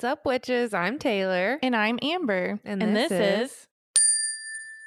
What's up, witches? I'm Taylor. And I'm Amber. And this is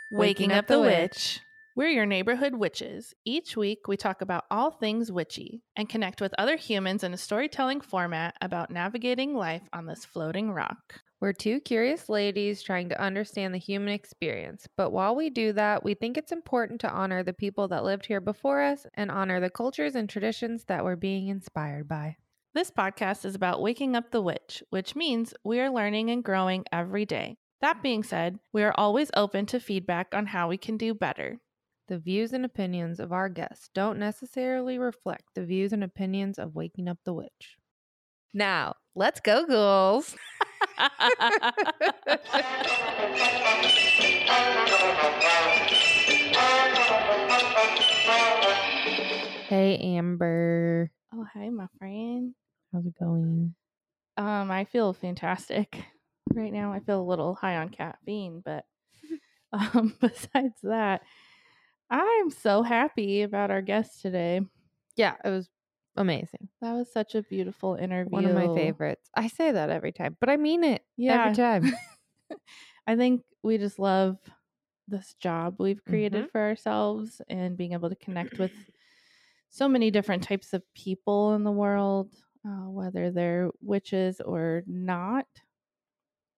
Waking Up the Witch. We're your neighborhood witches. Each week, we talk about all things witchy and connect with other humans in a storytelling format about navigating life on this floating rock. We're two curious ladies trying to understand the human experience. But while we do that, we think it's important to honor the people that lived here before us and honor the cultures and traditions that we're being inspired by. This podcast is about waking up the witch, which means we are learning and growing every day. That being said, we are always open to feedback on how we can do better. The views and opinions of our guests don't necessarily reflect the views and opinions of Waking Up the Witch. Now, let's go, ghouls. hey, Amber. oh, hi, my friend. How's it going? Um, I feel fantastic right now. I feel a little high on caffeine, but um, besides that, I'm so happy about our guest today. Yeah, it was amazing. That was such a beautiful interview. One of my favorites. I say that every time, but I mean it Yeah. every time. I think we just love this job we've created Mhm. for ourselves and being able to connect with so many different types of people in the world, uh, whether they're witches or not.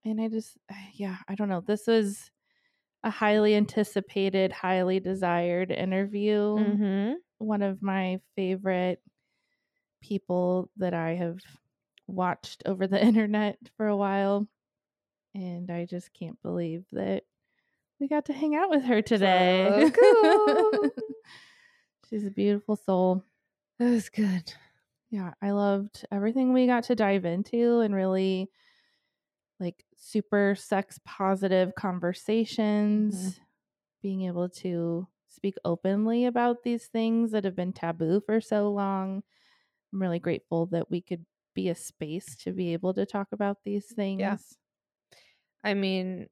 And I just, yeah, I don't know. This was a highly anticipated, highly desired interview. mm-hmm. One of my favorite people that I have watched over the internet for a while. And I just can't believe that we got to hang out with her today. cool. She's a beautiful soul. That was good. Yeah, I loved everything we got to dive into and really like super sex positive conversations, being able to speak openly about these things that have been taboo for so long. I'm really grateful that we could be a space to be able to talk about these things. Yes. I mean,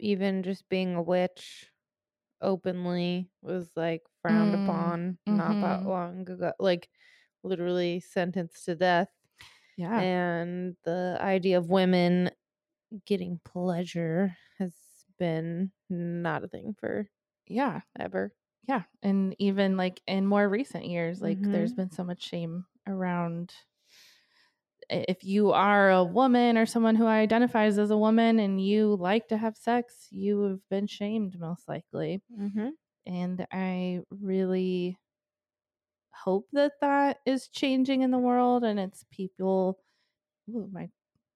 even just being a witch openly was like frowned Mm, upon not that mhm. long ago. Like literally sentenced to death. Yeah. And the idea of women getting pleasure has been not a thing for yeah. ever. Yeah. And even like in more recent years, like there's Mhm. been so much shame around if you are a woman or someone who identifies as a woman and you like to have sex, you have been shamed most likely. Mm-hmm. And I really hope that that is changing in the world and it's people, ooh, my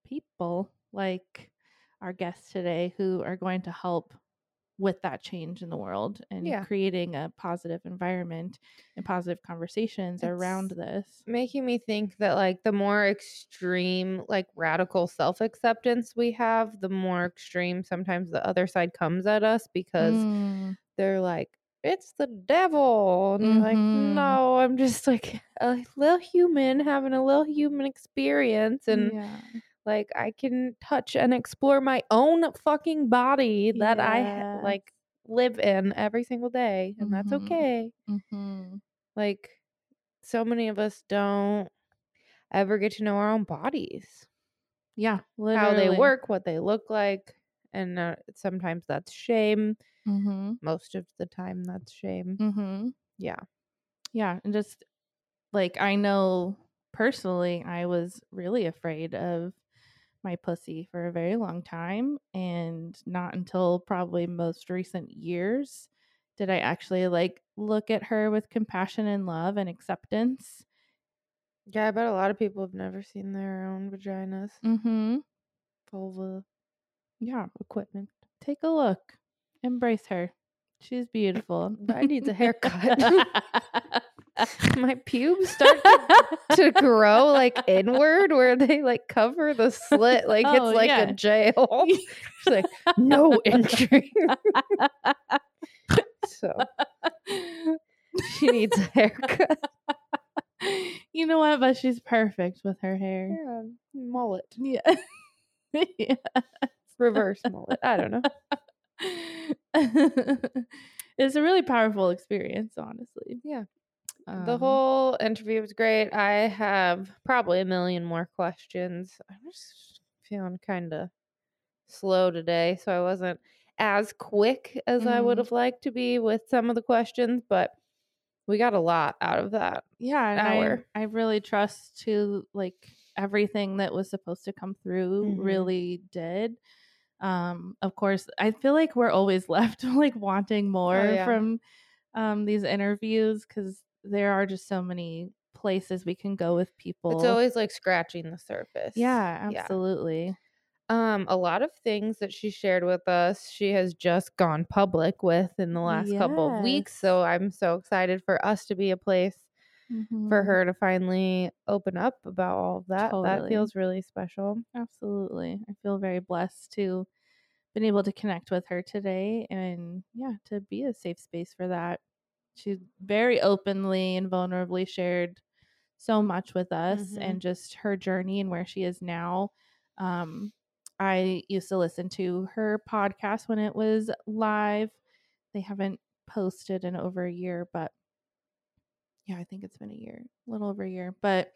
people like our guests today who are going to help with that change in the world and Yeah. creating a positive environment and positive conversations around this. making me think that like the more extreme like radical self-acceptance we have the more extreme sometimes the other side comes at us because Mm, they're like it's the devil and you're like no i'm just like a little human having a little human experience and yeah. like i can touch and explore my own fucking body that i like live in every single day and that's Mhm. okay hmm like so many of us don't ever get to know our own bodies Yeah. how they work what they look like and uh, sometimes that's shame Mm-hmm. most of the time that's shame Mm-hmm. yeah Yeah. And just like I know personally, I was really afraid of my pussy for a very long time. And not until probably most recent years did I actually like look at her with compassion and love and acceptance. yeah i bet a lot of people have never seen their own vaginas Mm-hmm. vulva Yeah. equipment Take a look. Embrace her. She's beautiful. I need a haircut. my pubes start to, to grow like inward where they like cover the slit like Oh, it's like yeah. a jail She's like no entry so she needs a haircut you know what? But she's perfect with her hair. yeah, mullet Yeah. yeah. reverse mullet i don't know it's a really powerful experience, honestly. Yeah. Um, the whole interview was great i have probably a million more questions i'm just feeling kind of slow today, so I wasn't as quick as I would Mhm. have liked to be with some of the questions, but we got a lot out of that. Yeah, and hour. I I really trust to like everything that was supposed to come through Mhm. really did. Um, of course, I feel like we're always left like wanting more Oh, yeah. from um these interviews because there are just so many places we can go with people. It's always like scratching the surface. yeah, absolutely. Um, a lot of things that she shared with us, she has just gone public with in the last couple of weeks. So I'm so excited for us to be a place for Mhm. her to finally open up about all of that. That feels really special. Absolutely. I feel very blessed to been able to connect with her today and yeah, to be a safe space for that. She very openly and vulnerably shared so much with us Mhm. and just her journey and where she is now. Um I used to listen to her podcast when it was live. They haven't posted in over a year, but yeah, I think it's been a year, a little over a year, but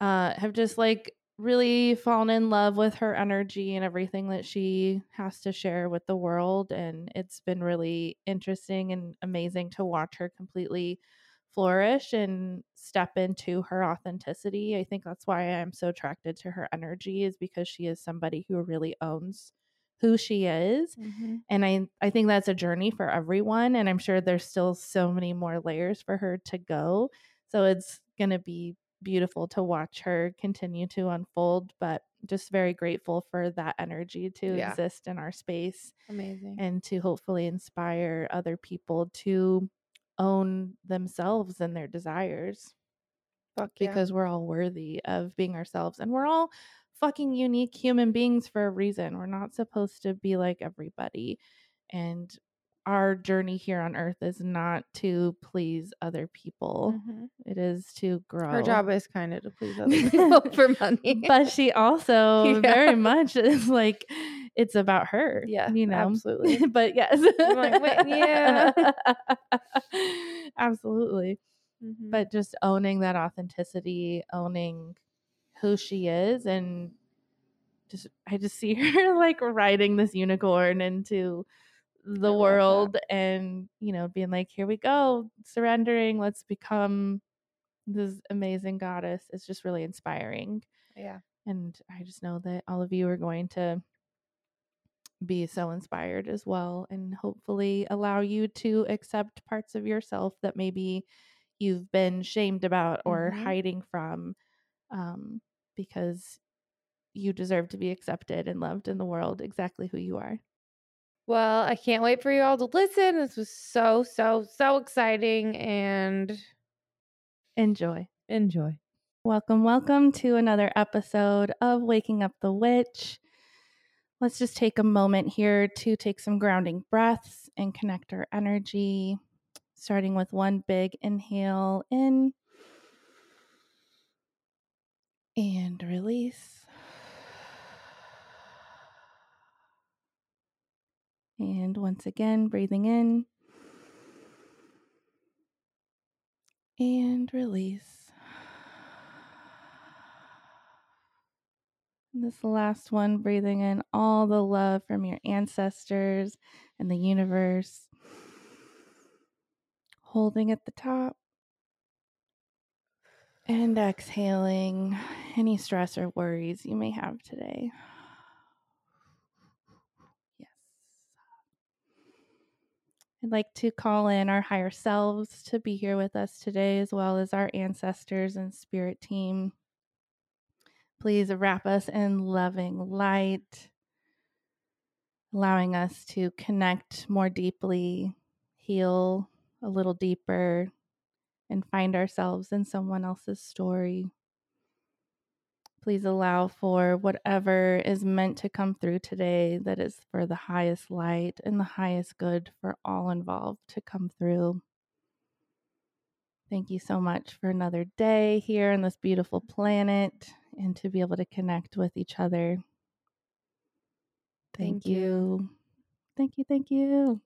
uh have just like really fallen in love with her energy and everything that she has to share with the world and it's been really interesting and amazing to watch her completely flourish and step into her authenticity. I think that's why I'm so attracted to her energy is because she is somebody who really owns who she is mm-hmm. and I I think that's a journey for everyone and I'm sure there's still so many more layers for her to go. So it's going to be beautiful to watch her continue to unfold, but just very grateful for that energy to Yeah. exist in our space Amazing. and to hopefully inspire other people to own themselves and their desires Fuck yeah. because we're all worthy of being ourselves and we're all fucking unique human beings for a reason. We're not supposed to be like everybody. And our journey here on earth is not to please other people. Mhm. It is to grow. Her job is kind of to please other people for money. but she also Yeah. very much is like it's about her. Yeah, you know, absolutely. but yes, I'm like, "Wait, yeah." absolutely. Mhm. But just owning that authenticity, owning who she is, and just I just see her like riding this unicorn into the that. world, and you know, being like, "Here we go, surrendering. Let's become." This amazing goddess It's just really inspiring. yeah. And I just know that all of you are going to be so inspired as well and hopefully allow you to accept parts of yourself that maybe you've been shamed about or Mhm. hiding from um, because you deserve to be accepted and loved in the world exactly who you are. Well, I can't wait for you all to listen. This was so, so, so exciting and Enjoy. enjoy. Welcome, welcome to another episode of Waking Up the Witch. Let's just take a moment here to take some grounding breaths and connect our energy, starting with one big inhale in and release. And once again, breathing in and release. This last one, breathing in all the love from your ancestors and the universe. Holding at the top. And exhaling any stress or worries you may have today. Yes. I'd like to call in our higher selves to be here with us today, as well as our ancestors and spirit team. Please wrap us in loving light, allowing us to connect more deeply, heal a little deeper, and find ourselves in someone else's story. Please allow for whatever is meant to come through today that is for the highest light and the highest good for all involved to come through. Thank you so much for another day here on this beautiful planet and to be able to connect with each other. Thank, Thank you. you. Thank you. Thank you.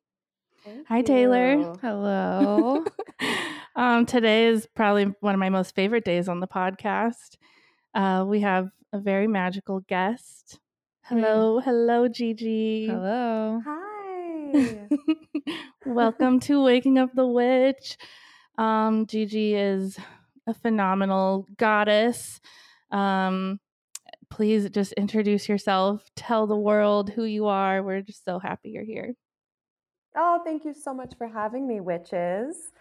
Hi, Taylor. Hello. um, today is probably one of my most favorite days on the podcast. Uh, we have a very magical guest Hello, hello, GG. Hello. Hi. Welcome to Waking Up the Witch. Um, GG is a phenomenal goddess. Um, please just introduce yourself, tell the world who you are. We're just so happy you're here. Oh, thank you so much for having me, witches.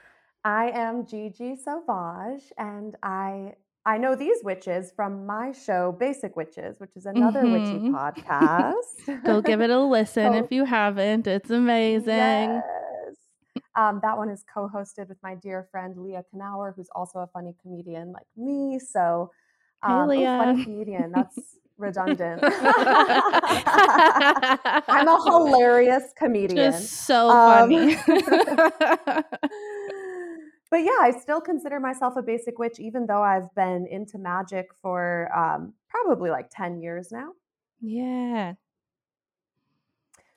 I am GG Sauvage, and I I know these witches from my show, Basic Witches, which is another witchy Mhm. podcast. Go give it a listen Co- if you haven't. It's amazing. Yes. Um, that one is co-hosted with my dear friend Leah Knauer, who's also a funny comedian like me. So, Hey, um, oh, Leah. funny comedian. That's redundant. I'm a hilarious comedian. Just so Um, funny. but yeah, I still consider myself a basic witch, even though I've been into magic for um, probably like 10 years now. yeah.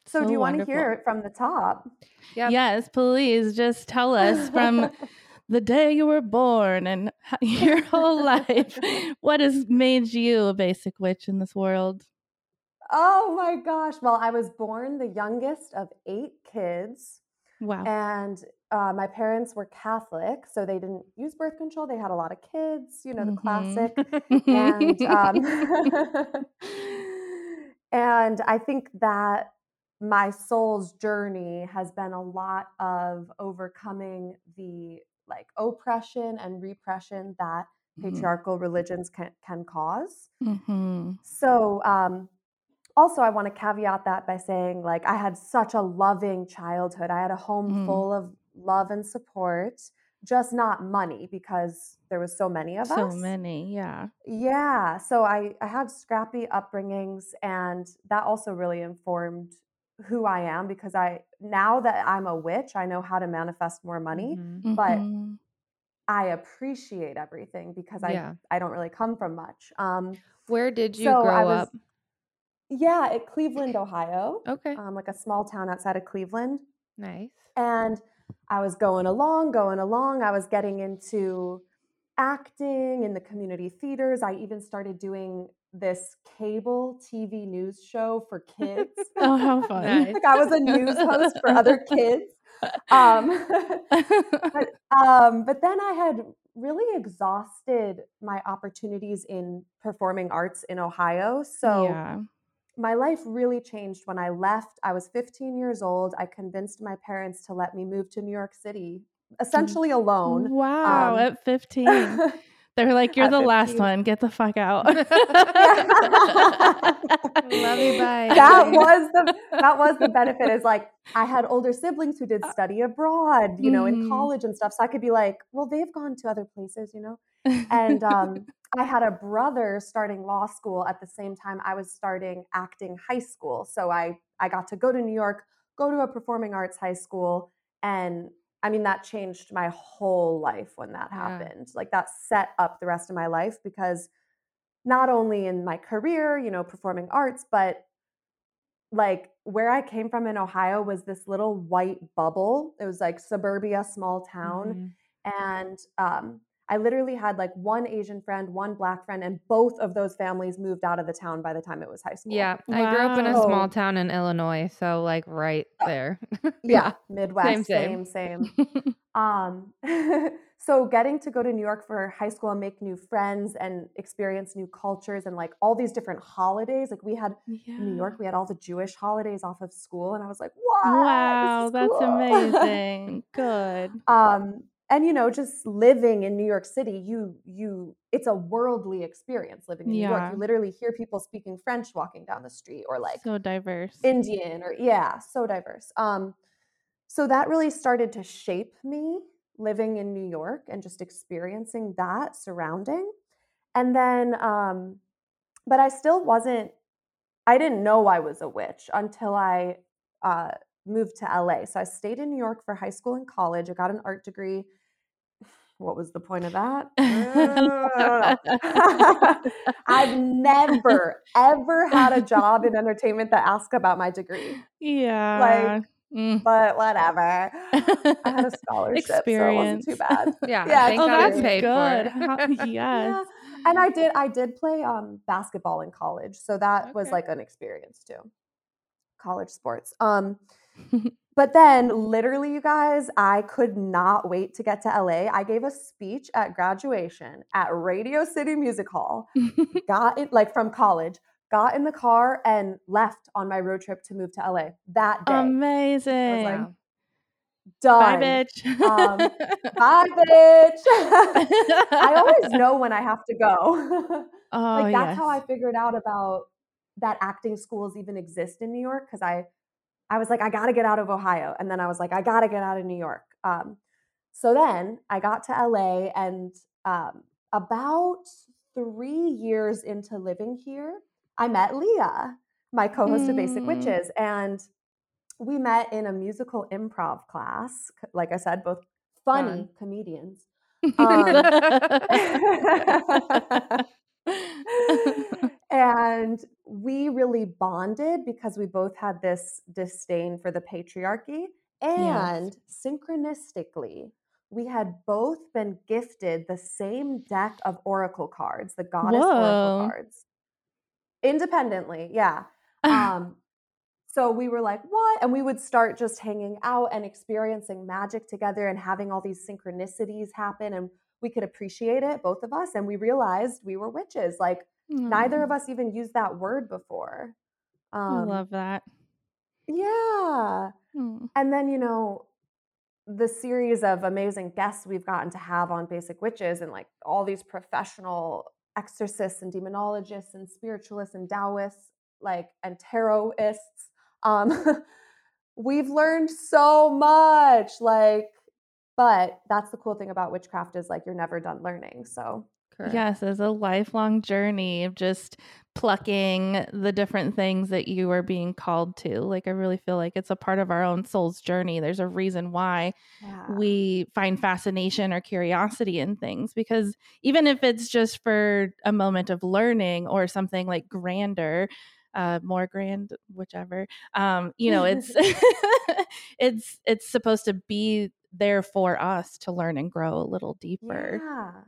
So, So do you want to hear it from the top? Yep. Yes, please just tell us from the day you were born and your whole life what has made you a basic witch in this world. oh my gosh. Well, I was born the youngest of eight kids, Wow. and uh, my parents were Catholic, so they didn't use birth control. They had a lot of kids, you know, the Mhm. classic. and um, and I think that my soul's journey has been a lot of overcoming the like oppression and repression that Mhm. patriarchal religions can, can cause. Mhm. So, um, also, I want to caveat that by saying, like, I had such a loving childhood. I had a home Mm. full of love and support, just not money because there was so many of So us. So many, yeah. Yeah, so I I had scrappy upbringings and that also really informed who I am because I now that I'm a witch, I know how to manifest more money. Mhm. But Mhm. I appreciate everything because I Yeah. I don't really come from much. Um Where did you so grow was up? yeah, at Cleveland, Ohio. Okay. Um like a small town outside of Cleveland. nice. And I was going along, going along. I was getting into acting in the community theaters. I even started doing this cable TV news show for kids. Oh, how fun. Nice. like I was a news host for other kids. Um, but, um, but then I had really exhausted my opportunities in performing arts in Ohio. So yeah. my life really changed when I left. I was 15 years old. I convinced my parents to let me move to New York City, essentially alone. Wow, Um, at 15. They're like, you're At the last one. Get the fuck out. Love you, bye. that was the that was the benefit is like I had older siblings who did study abroad, you know, in Mhm. college and stuff. So I could be like, well, they've gone to other places, you know. And um, I had a brother starting law school at the same time I was starting acting high school. So I I got to go to New York, go to a performing arts high school, and I mean that changed my whole life when that Yeah. happened. Like that set up the rest of my life because not only in my career, you know, performing arts, but like where I came from in Ohio was this little white bubble. It was like suburbia, small town. Mhm. And um, I literally had like one Asian friend, one black friend, and both of those families moved out of the town by the time it was high school. Yeah, I grew up in a small town in Illinois, so like right Uh, there. Yeah. Midwest, same. same, same. Um, so getting to go to New York for high school and make new friends and experience new cultures and like all these different holidays. Like we had in New York, we had all the Jewish holidays off of school, and I was like, wow, Wow, that's amazing. Good. um, and you know, just living in New York City, you you it's a worldly experience living in New York. You literally hear people speaking French walking down the street, or like so diverse. Indian, or yeah, so diverse. Um, so that really started to shape me living in New York and just experiencing that surrounding. And then, um, but I still wasn't, I didn't know I was a witch until I uh, moved to LA. So I stayed in New York for high school and college. I got an art degree. What was the point of that? I don't know. I've never, ever had a job in entertainment that asked about my degree. yeah. Mm. but whatever. I had a scholarship, so it wasn't too bad. Yeah. Yeah, thank oh, that's paid good. for. Yes. Yeah. And I did I did play um basketball in college. So that was like an experience too. College sports. Um but then literally you guys, I could not wait to get to LA. I gave a speech at graduation at Radio City Music Hall. Got it like from college. Got in the car and left on my road trip to move to LA that day. Amazing. Wow. Done. Bye, bitch. Um, Bye, bitch. I always know when I have to go. Oh, like that's how I figured out about that acting schools even exist in New York because I I was like I got to get out of Ohio and then I was like I got to get out of New York. Um, so then I got to LA and um, about three years into living here, I met Leah, my co-host of Basic Mm. Witches, and we met in a musical improv class. Like I said, both funny Fun. comedians. Um, and we really bonded because we both had this disdain for the patriarchy and synchronistically we had both been gifted the same deck of oracle cards the goddess Whoa. oracle cards. Independently yeah. Um so we were like what? And we would start just hanging out and experiencing magic together and having all these synchronicities happen and we could appreciate it both of us and we realized we were witches like neither of us even used that word before I um love that. yeah Mm. and then you know the series of amazing guests we've gotten to have on basic witches and like all these professional exorcists and demonologists and spiritualists and taoists like and tarotists um we've learned so much like but that's the cool thing about witchcraft is like you're never done learning so Correct. Yes, it's a lifelong journey of just plucking the different things that you are being called to. Like, I really feel like it's a part of our own soul's journey. There's a reason why yeah we find fascination or curiosity in things because even if it's just for a moment of learning or something like grander, uh, more grand, whichever, um, you know, it's it's it's supposed to be there for us to learn and grow a little deeper. Yeah.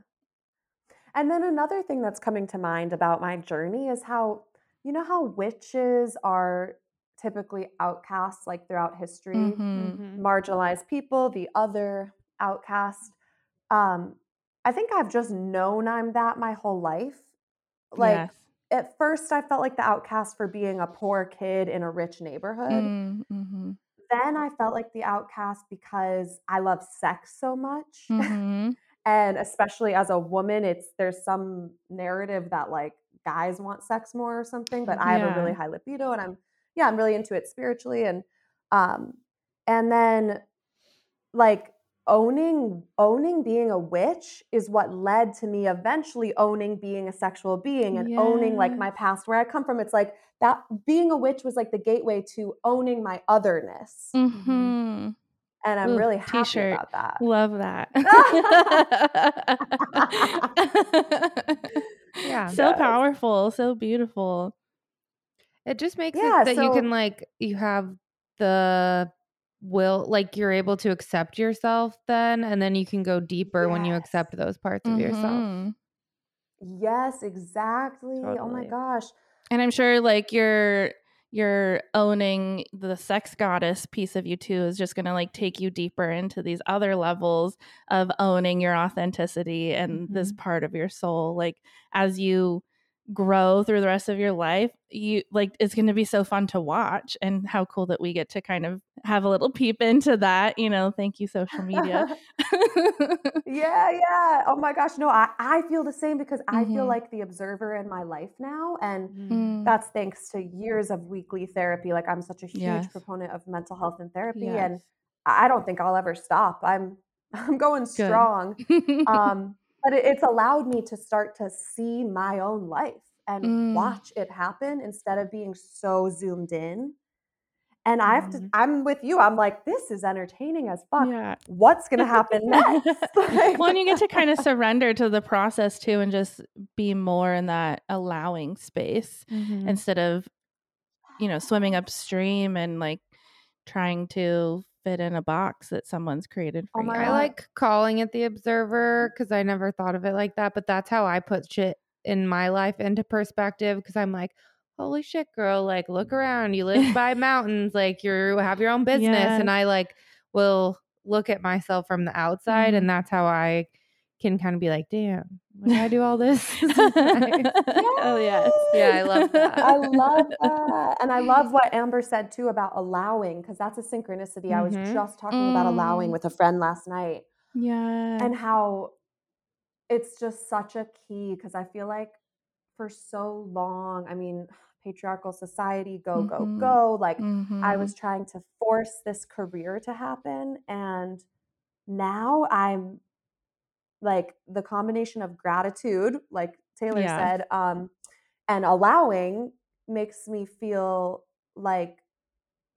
And then another thing that's coming to mind about my journey is how, you know, how witches are typically outcasts like throughout history, Mhm. Mhm. marginalized people, the other outcast. Um, I think I've just known I'm that my whole life. Like yes. at first, I felt like the outcast for being a poor kid in a rich neighborhood. Mm, mhm, Then I felt like the outcast because I love sex so much. mhm. And especially as a woman it's there's some narrative that like guys want sex more or something but i have a really high libido and i'm yeah i'm really into it spiritually and um and then like owning owning being a witch is what led to me eventually owning being a sexual being and owning like my past where i come from. It's like that being a witch was like the gateway to owning my otherness. Mhm. And i'm Ooh, really happy t-shirt. about that Love that. Yeah. so Yes. powerful, so beautiful. It just makes Yeah, it that you can like you have the will like you're able to accept yourself then and then you can go deeper when you accept those parts of yourself. Mhm. Yes, exactly. Oh my gosh. And I'm sure like you're you're owning the sex goddess piece of you too is just going to like take you deeper into these other levels of owning your authenticity and this Mhm. part of your soul like as you grow through the rest of your life you like it's going to be so fun to watch and how cool that we get to kind of have a little peep into that you know thank you social media yeah, yeah. Oh my gosh. No, I, I feel the same because I feel Mhm. like the observer in my life now. And Mm. that's thanks to years of weekly therapy. Like I'm such a huge Yes. proponent of mental health and therapy. Yes. And I I don't think I'll ever stop. I'm I'm going strong. um, but it, it's allowed me to start to see my own life and Mm. watch it happen instead of being so zoomed in. And I have to, Mhm. I'm with you. I'm like, this is entertaining as fuck. yeah What's going to happen next? Like- well, and you get to kind of surrender to the process too and just be more in that allowing space Mhm. instead of, you know, swimming upstream and like trying to fit in a box that someone's created for Oh my you. I like calling it the observer because I never thought of it like that. But that's how I put shit in my life into perspective because I'm like, holy shit, girl, like look around. You live by mountains, like you have your own business. And I like will look at myself from the outside. Mhm. And that's how I can kind of be like, damn, why did I do all this? oh yes. Yeah, I love that. I love that. And I love what Amber said too about allowing, because that's a synchronicity. I was Mhm. just talking about allowing Mm. with a friend last night Yeah. and how it's just such a key because I feel like for so long, I mean, patriarchal society, go, go, Mhm. go. Like, I Mhm. was trying to force this career to happen. And now I'm like the combination of gratitude, like Taylor Yeah. said, um, and allowing makes me feel like,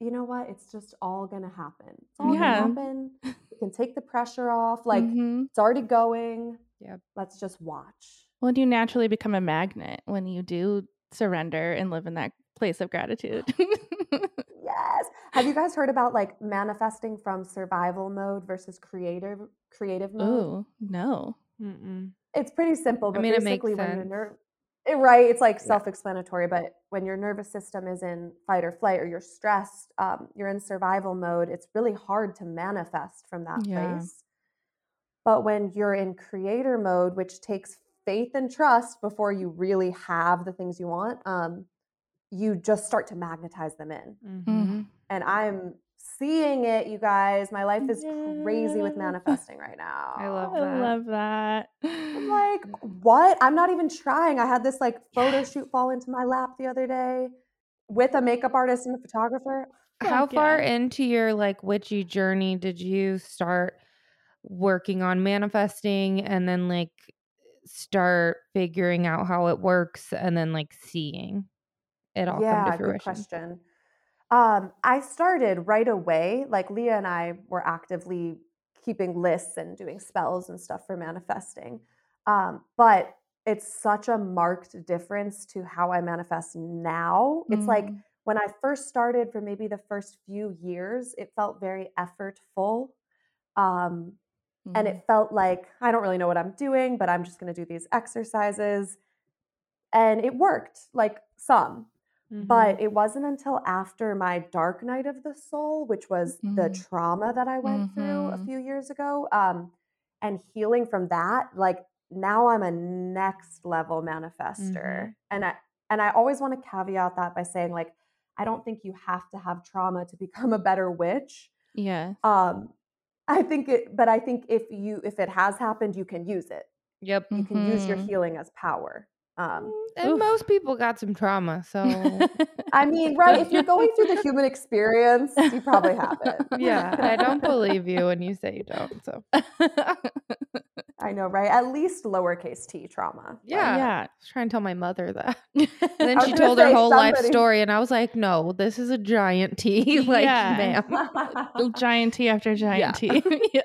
you know what? It's just all gonna happen. It's all Yeah. gonna happen. We can take the pressure off. Like Mhm. it's already going. Yeah. Let's just watch. Well, you naturally become a magnet when you do surrender and live in that place of gratitude. Yes. Have you guys heard about like manifesting from survival mode versus creative creative mode? Ooh, no. Mm-mm. It's pretty simple, but mean, it makes basically when you're ner- it, right, it's like Yeah. self-explanatory. But when your nervous system is in fight or flight, or you're stressed, um, you're in survival mode. It's really hard to manifest from that Yeah. place. But when you're in creator mode, which takes faith and trust before you really have the things you want, um, you just start to magnetize them in. Mhm. And I'm seeing it, you guys. My life is crazy with manifesting right now. I love that. I love that. I'm like, what? I'm not even trying. I had this like photo shoot fall into my lap the other day with a makeup artist and a photographer. How Fuck far into your like witchy journey did you start working on manifesting and then like start figuring out how it works and then like seeing it all yeah, come to fruition? good fruition? question. Um, I started right away. Like Leah and I were actively keeping lists and doing spells and stuff for manifesting. Um, but it's such a marked difference to how I manifest now. It's like Mm. when I first started for maybe the first few years, it felt very effortful. Um, and Mhm. it felt like I don't really know what I'm doing, but I'm just going to do these exercises. And it worked, like some. Mhm. But it wasn't until after my dark night of the soul, which was the Mm. trauma that I went through a Mhm. few years ago, um, and healing from that, like now I'm a next level manifester. And I and I always want to caveat that by saying, like, I don't think you have to have trauma to become a better witch. Yeah. Um, I think it, but I think if you if it has happened, you can use it. yep. You can use your Mhm. healing as power. Um, And Oof. most people got some trauma, so I mean, right? If you're going through the human experience, you probably have it. yeah, I don't believe you when you say you don't. So I know, right? At least lowercase t trauma. but- yeah, yeah. I was trying to tell my mother that. And then she told her say, whole life story, and I was like, "No, this is a giant T, like, Yeah. ma'am." giant T after giant T. yeah.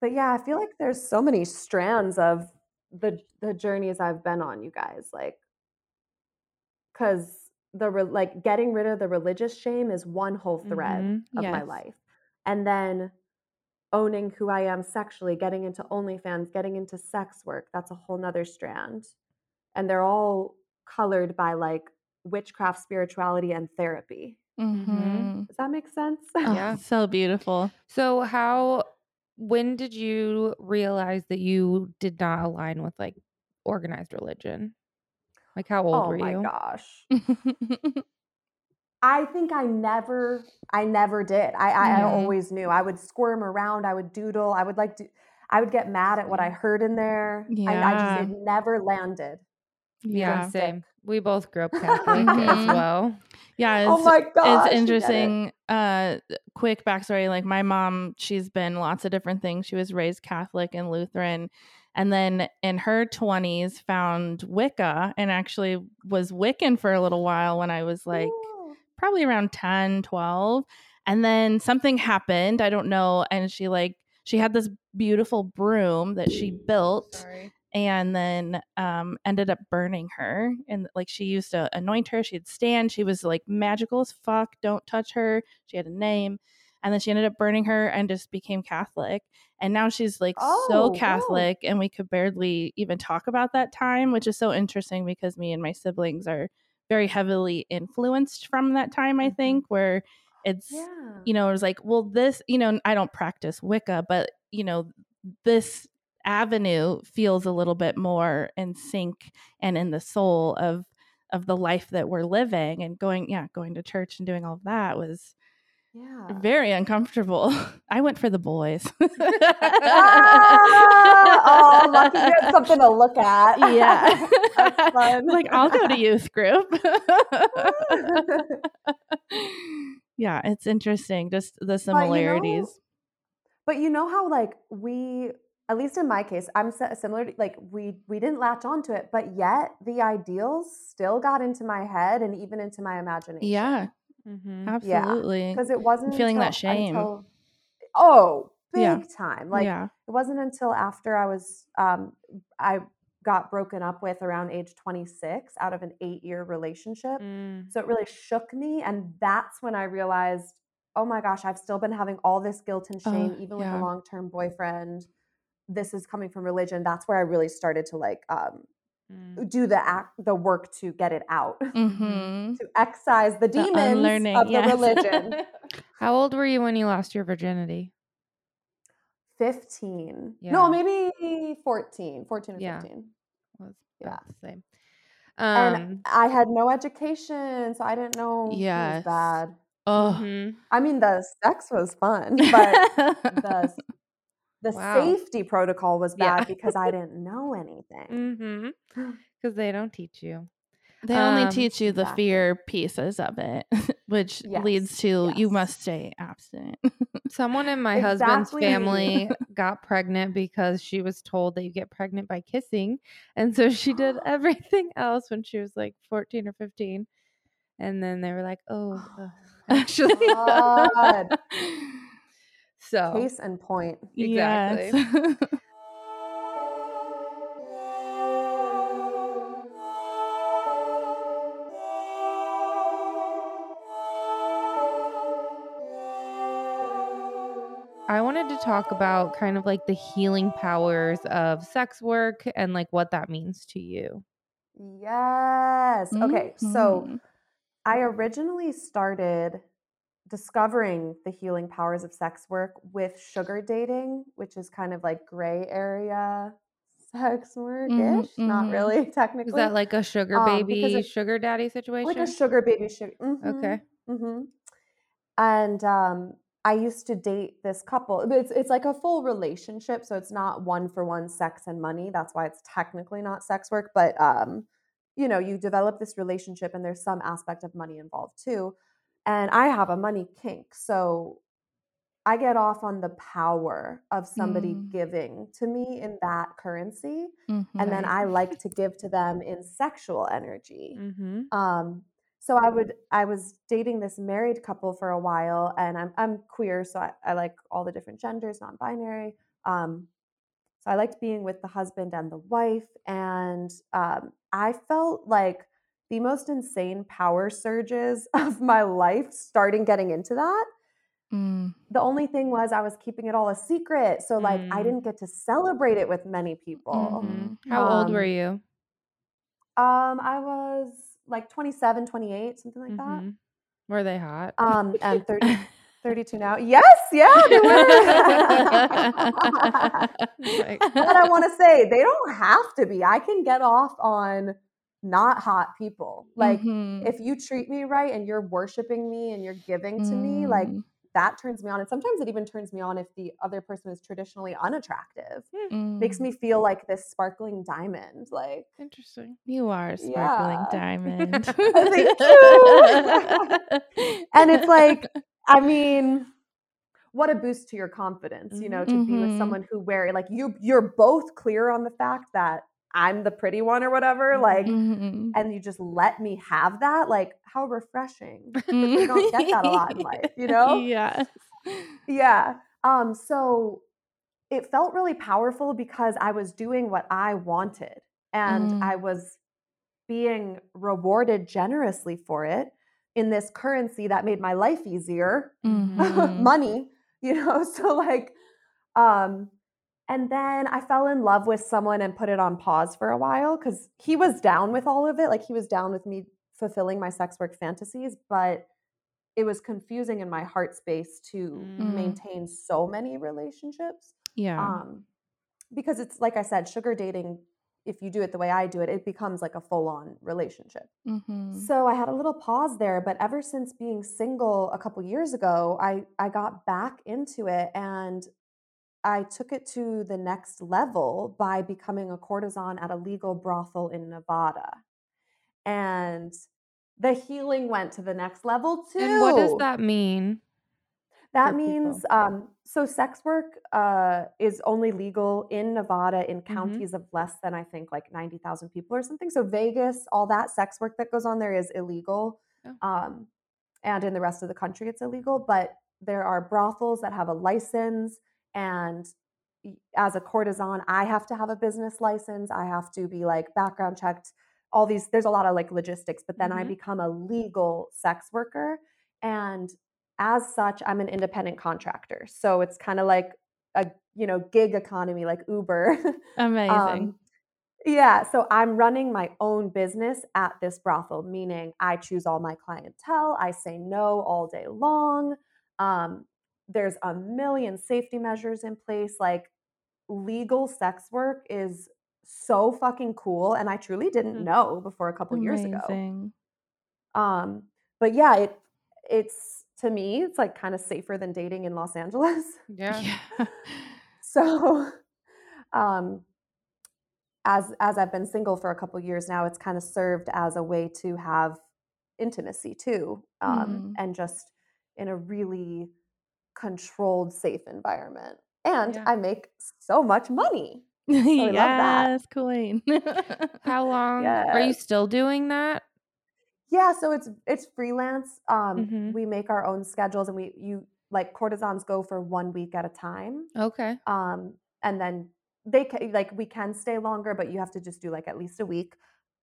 but yeah, I feel like there's so many strands of the the journeys I've been on, you guys. Like, because the re- like getting rid of the religious shame is one whole thread Mhm. of my life, and then owning who I am sexually, getting into OnlyFans, getting into sex work, that's a whole nother strand. And they're all colored by like witchcraft, spirituality, and therapy. Mhm. Does that make sense? Oh, Yeah. So beautiful. So how when did you realize that you did not align with like organized religion? Like how old oh were you? Oh my gosh. I think I never, I never did. I, I, I Mhm. always knew. I would squirm around. I would doodle. I would like to. I would get mad at what I heard in there. I, I just it never landed. Yeah, yeah. same. We both grew up Catholic as Mhm. well. Yeah. It's, oh my gosh! it's you get it. interesting. Uh, quick backstory. Like my mom, she's been lots of different things. She was raised Catholic and Lutheran, and then in her twenties found Wicca, and actually was Wiccan for a little while when I was like Ooh. probably around 10, 12. And then something happened. I don't know. And she like she had this beautiful broom that she built Sorry. And then um, ended up burning her. And like she used to anoint her, she'd stand. She was like magical as fuck. Don't touch her. She had a name. and then she ended up burning her and just became Catholic. And now she's like Oh, so wow. Catholic, and we could barely even talk about that time, which is so interesting because me and my siblings are very heavily influenced from that time, I Mhm. think, where it's Yeah. you know, it was like, well, this, you know, I don't practice Wicca, but you know, this avenue feels a little bit more in sync and in the soul of of the life that we're living and going, yeah, going to church and doing all of that was yeah. very uncomfortable. I went for the boys. Ah! oh, lucky you had something to look at. yeah. Fun. like I'll go to youth group. yeah, it's interesting just the But, you know, similarities. But you know how like we at least in my case, I'm similar to like we we didn't latch onto it, but yet the ideals still got into my head and even into my imagination. yeah, Mm-hmm. absolutely. Because it wasn't feeling that shame. until- oh, big Yeah. time. Like yeah. it wasn't until after I was um I got broken up with around age 26 out of an 8-year relationship. Mm. So it really shook me. And that's when I realized, oh my gosh, I've still been having all this guilt and shame, Oh, even with a long term boyfriend. This is coming from religion. That's where I really started to like um, Mm. do the act, the work to get it out, Mm-hmm. to excise the The demons unlearning, of the yes. religion. How old were you when you lost your virginity? 15. Yeah. No, maybe 14, 14 or Yeah. 15. Was Yeah. about the same. And Um, I had no education, so I didn't know it was bad. oh, mhm. I mean, the sex was fun, but the the Wow. safety protocol was Yeah. bad because I didn't know anything. Mm-hmm. Because they don't teach you. they only Um, teach you the exactly. fear pieces of it, which leads Yes, to you must stay abstinent. Someone in my husband's family got pregnant because she was told that you get pregnant by kissing. And so she did everything else when she was like 14 or 15. And then they were like, oh, uh, actually. So, Case in point. Exactly. Yes. I wanted to talk about kind of like the healing powers of sex work and like what that means to you. Yes. Okay. So Mhm. I originally started discovering the healing powers of sex work with sugar dating, which is kind of like gray area sex work ish. Not mhm. really technically. Is that like a sugar Um, baby, it- sugar daddy situation? like a sugar baby sugar. Okay. hmm And um, I used to date this couple. It's it's like a full relationship, so it's not one for one sex and money. That's why it's technically not sex work. But um, you know, you develop this relationship, and there's some aspect of money involved too. And I have a money kink, so I get off on the power of somebody Mm. giving to me in that currency, Mhm. and then I like to give to them in sexual energy. Mm-hmm. Um, so I would I was dating this married couple for a while, and I'm I'm queer, so I, I like all the different genders, non-binary. Um, so I liked being with the husband and the wife, and um, I felt like the most insane power surges of my life starting getting into that. Mm. The only thing was I was keeping it all a secret, so like I Mm. didn't get to celebrate it with many people. Mhm. How old were Um, you? Um, I was like 27, 28, something like that. Mhm. Were they hot? Um, and 30, 32 now. Yes, yeah, they were. But I want to say they don't have to be. I can get off on not hot people. Like Mhm. if you treat me right and you're worshiping me and you're giving to me, like Mm. that turns me on. And sometimes it even turns me on if the other person is traditionally unattractive. Makes Mm. me feel like this sparkling diamond. Like Interesting. You are a sparkling Yeah. diamond. Thank and it's like i mean what a boost to your confidence you know to be with Mhm. someone who wear like you you're both clear on the fact that i'm the pretty one or whatever like Mhm. and you just let me have that like how refreshing you don't get that a lot in life you know Yeah. yeah um so it felt really powerful because i was doing what i wanted and Mm. i was being rewarded generously for it in this currency that made my life easier, Mhm. money, you know? So like um and then I fell in love with someone and put it on pause for a while cuz he was down with all of it, like he was down with me fulfilling my sex work fantasies, but it was confusing in my heart space to Mm. maintain so many relationships Yeah. um because it's like i said sugar dating if you do it the way i do it it becomes like a full-on relationship Mhm. so i had a little pause there but ever since being single a couple years ago i i got back into it and i took it to the next level by becoming a courtesan at a legal brothel in nevada and the healing went to the next level too And what does that mean? that means um, so sex work uh, is only legal in Nevada in Mm-hmm. counties of less than I think like ninety thousand people or something. So Vegas, all that sex work that goes on there is illegal, Oh. um, and in the rest of the country it's illegal. But there are brothels that have a license, and as a courtesan, I have to have a business license. I have to be like background checked. All these, there's a lot of like logistics, but then I Mhm. become a legal sex worker, and as such i'm an independent contractor so it's kind of like a you know gig economy like uber Amazing. Um, yeah so i'm running my own business at this brothel meaning i choose all my clientele i say no all day long um, there's a million safety measures in place like legal sex work is so fucking cool and i truly didn't Hmm. know before a couple years ago um, but yeah, it it's to me, it's like kind of safer than dating in Los Angeles. Yeah. Yeah. So um as as I've been single for a couple years now, it's kind of served as a way to have intimacy too. Um, Mm. and just in a really controlled, safe environment. And Yeah. I make so much money. love that. yes, Queen. How long are you still doing that? Yeah, so it's it's freelance. Um, Mhm. we make our own schedules, and we you like courtesans go for one week at a time. Okay. Um, and then they can like we can stay longer, but you have to just do like at least a week.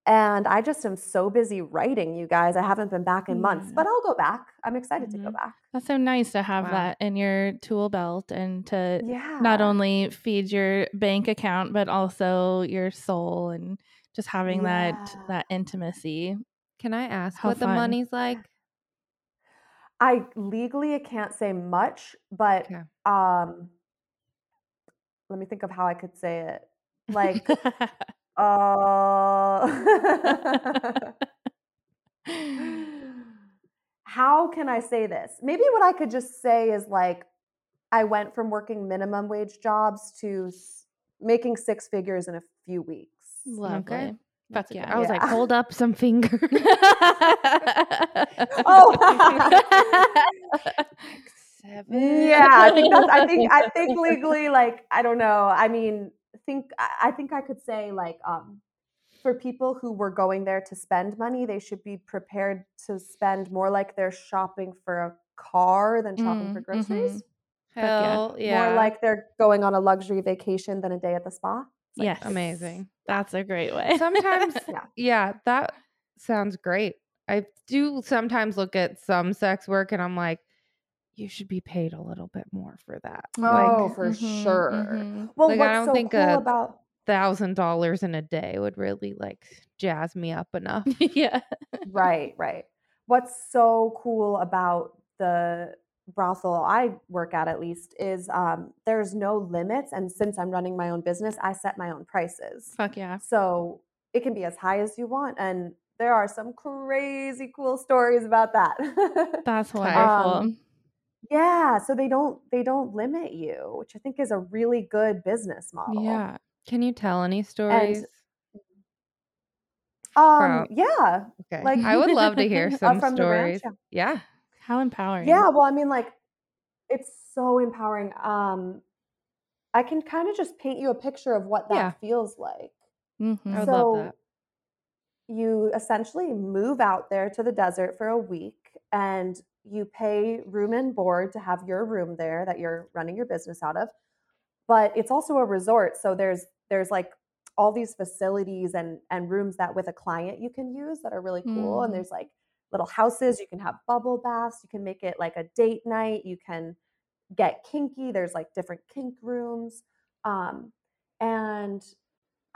And I just am so busy writing, you guys. I haven't been back in months, but I'll go back. I'm excited to go Mhm. back. That's so nice to have Wow. that in your tool belt and to Yeah. not only feed your bank account but also your soul and just having that Yeah. that intimacy. Can I ask How what the money's like? I legally I can't say much, but Okay. um let me think of how I could say it. Like uh how can I say this? Maybe what I could just say is like, I went from working minimum wage jobs to s- making six figures in a few weeks. Lovely. Fuck That's a good- yeah. I was like, hold up some fingers. Oh, Seven. yeah. I think that's. I think. I think legally, like, I don't know. I mean, think. I I think I could say like, um, for people who were going there to spend money, they should be prepared to spend more like they're shopping for a car than shopping for Mm, groceries. mhm. yeah. Hell yeah. More like they're going on a luxury vacation than a day at the spa. Like, yes. amazing. That's a great way. Sometimes, Yeah. yeah, that sounds great. I do sometimes look at some sex work and I'm like, you should be paid a little bit more for that. Oh, Like for Mhm, sure. mhm. Well, Like, I don't so think cool a- about thousand dollars in a day would really like jazz me up enough. yeah. right, right. What's so cool about the brothel I work at, at least, is um, there's no limits. And since I'm running my own business, I set my own prices. Fuck yeah. So it can be as high as you want. And there are some crazy cool stories about that. That's wonderful. Um, yeah. So they don't they don't limit you, which I think is a really good business model. yeah. Can you tell any stories? Um, From- yeah. okay. like- I would love to hear some from the ranch, stories. yeah. How empowering. Yeah, well, I mean, like, it's so empowering. Um, I can kind of just paint you a picture of what that Yeah. feels like. Mhm. I would so love that. you essentially move out there to the desert for a week and you pay room and board to have your room there that you're running your business out of. But it's also a resort, so there's there's like all these facilities and and rooms that with a client you can use that are really cool and Mm. there's like little houses. You can have bubble baths. You can make it like a date night. You can get kinky. There's like different kink rooms. Um, and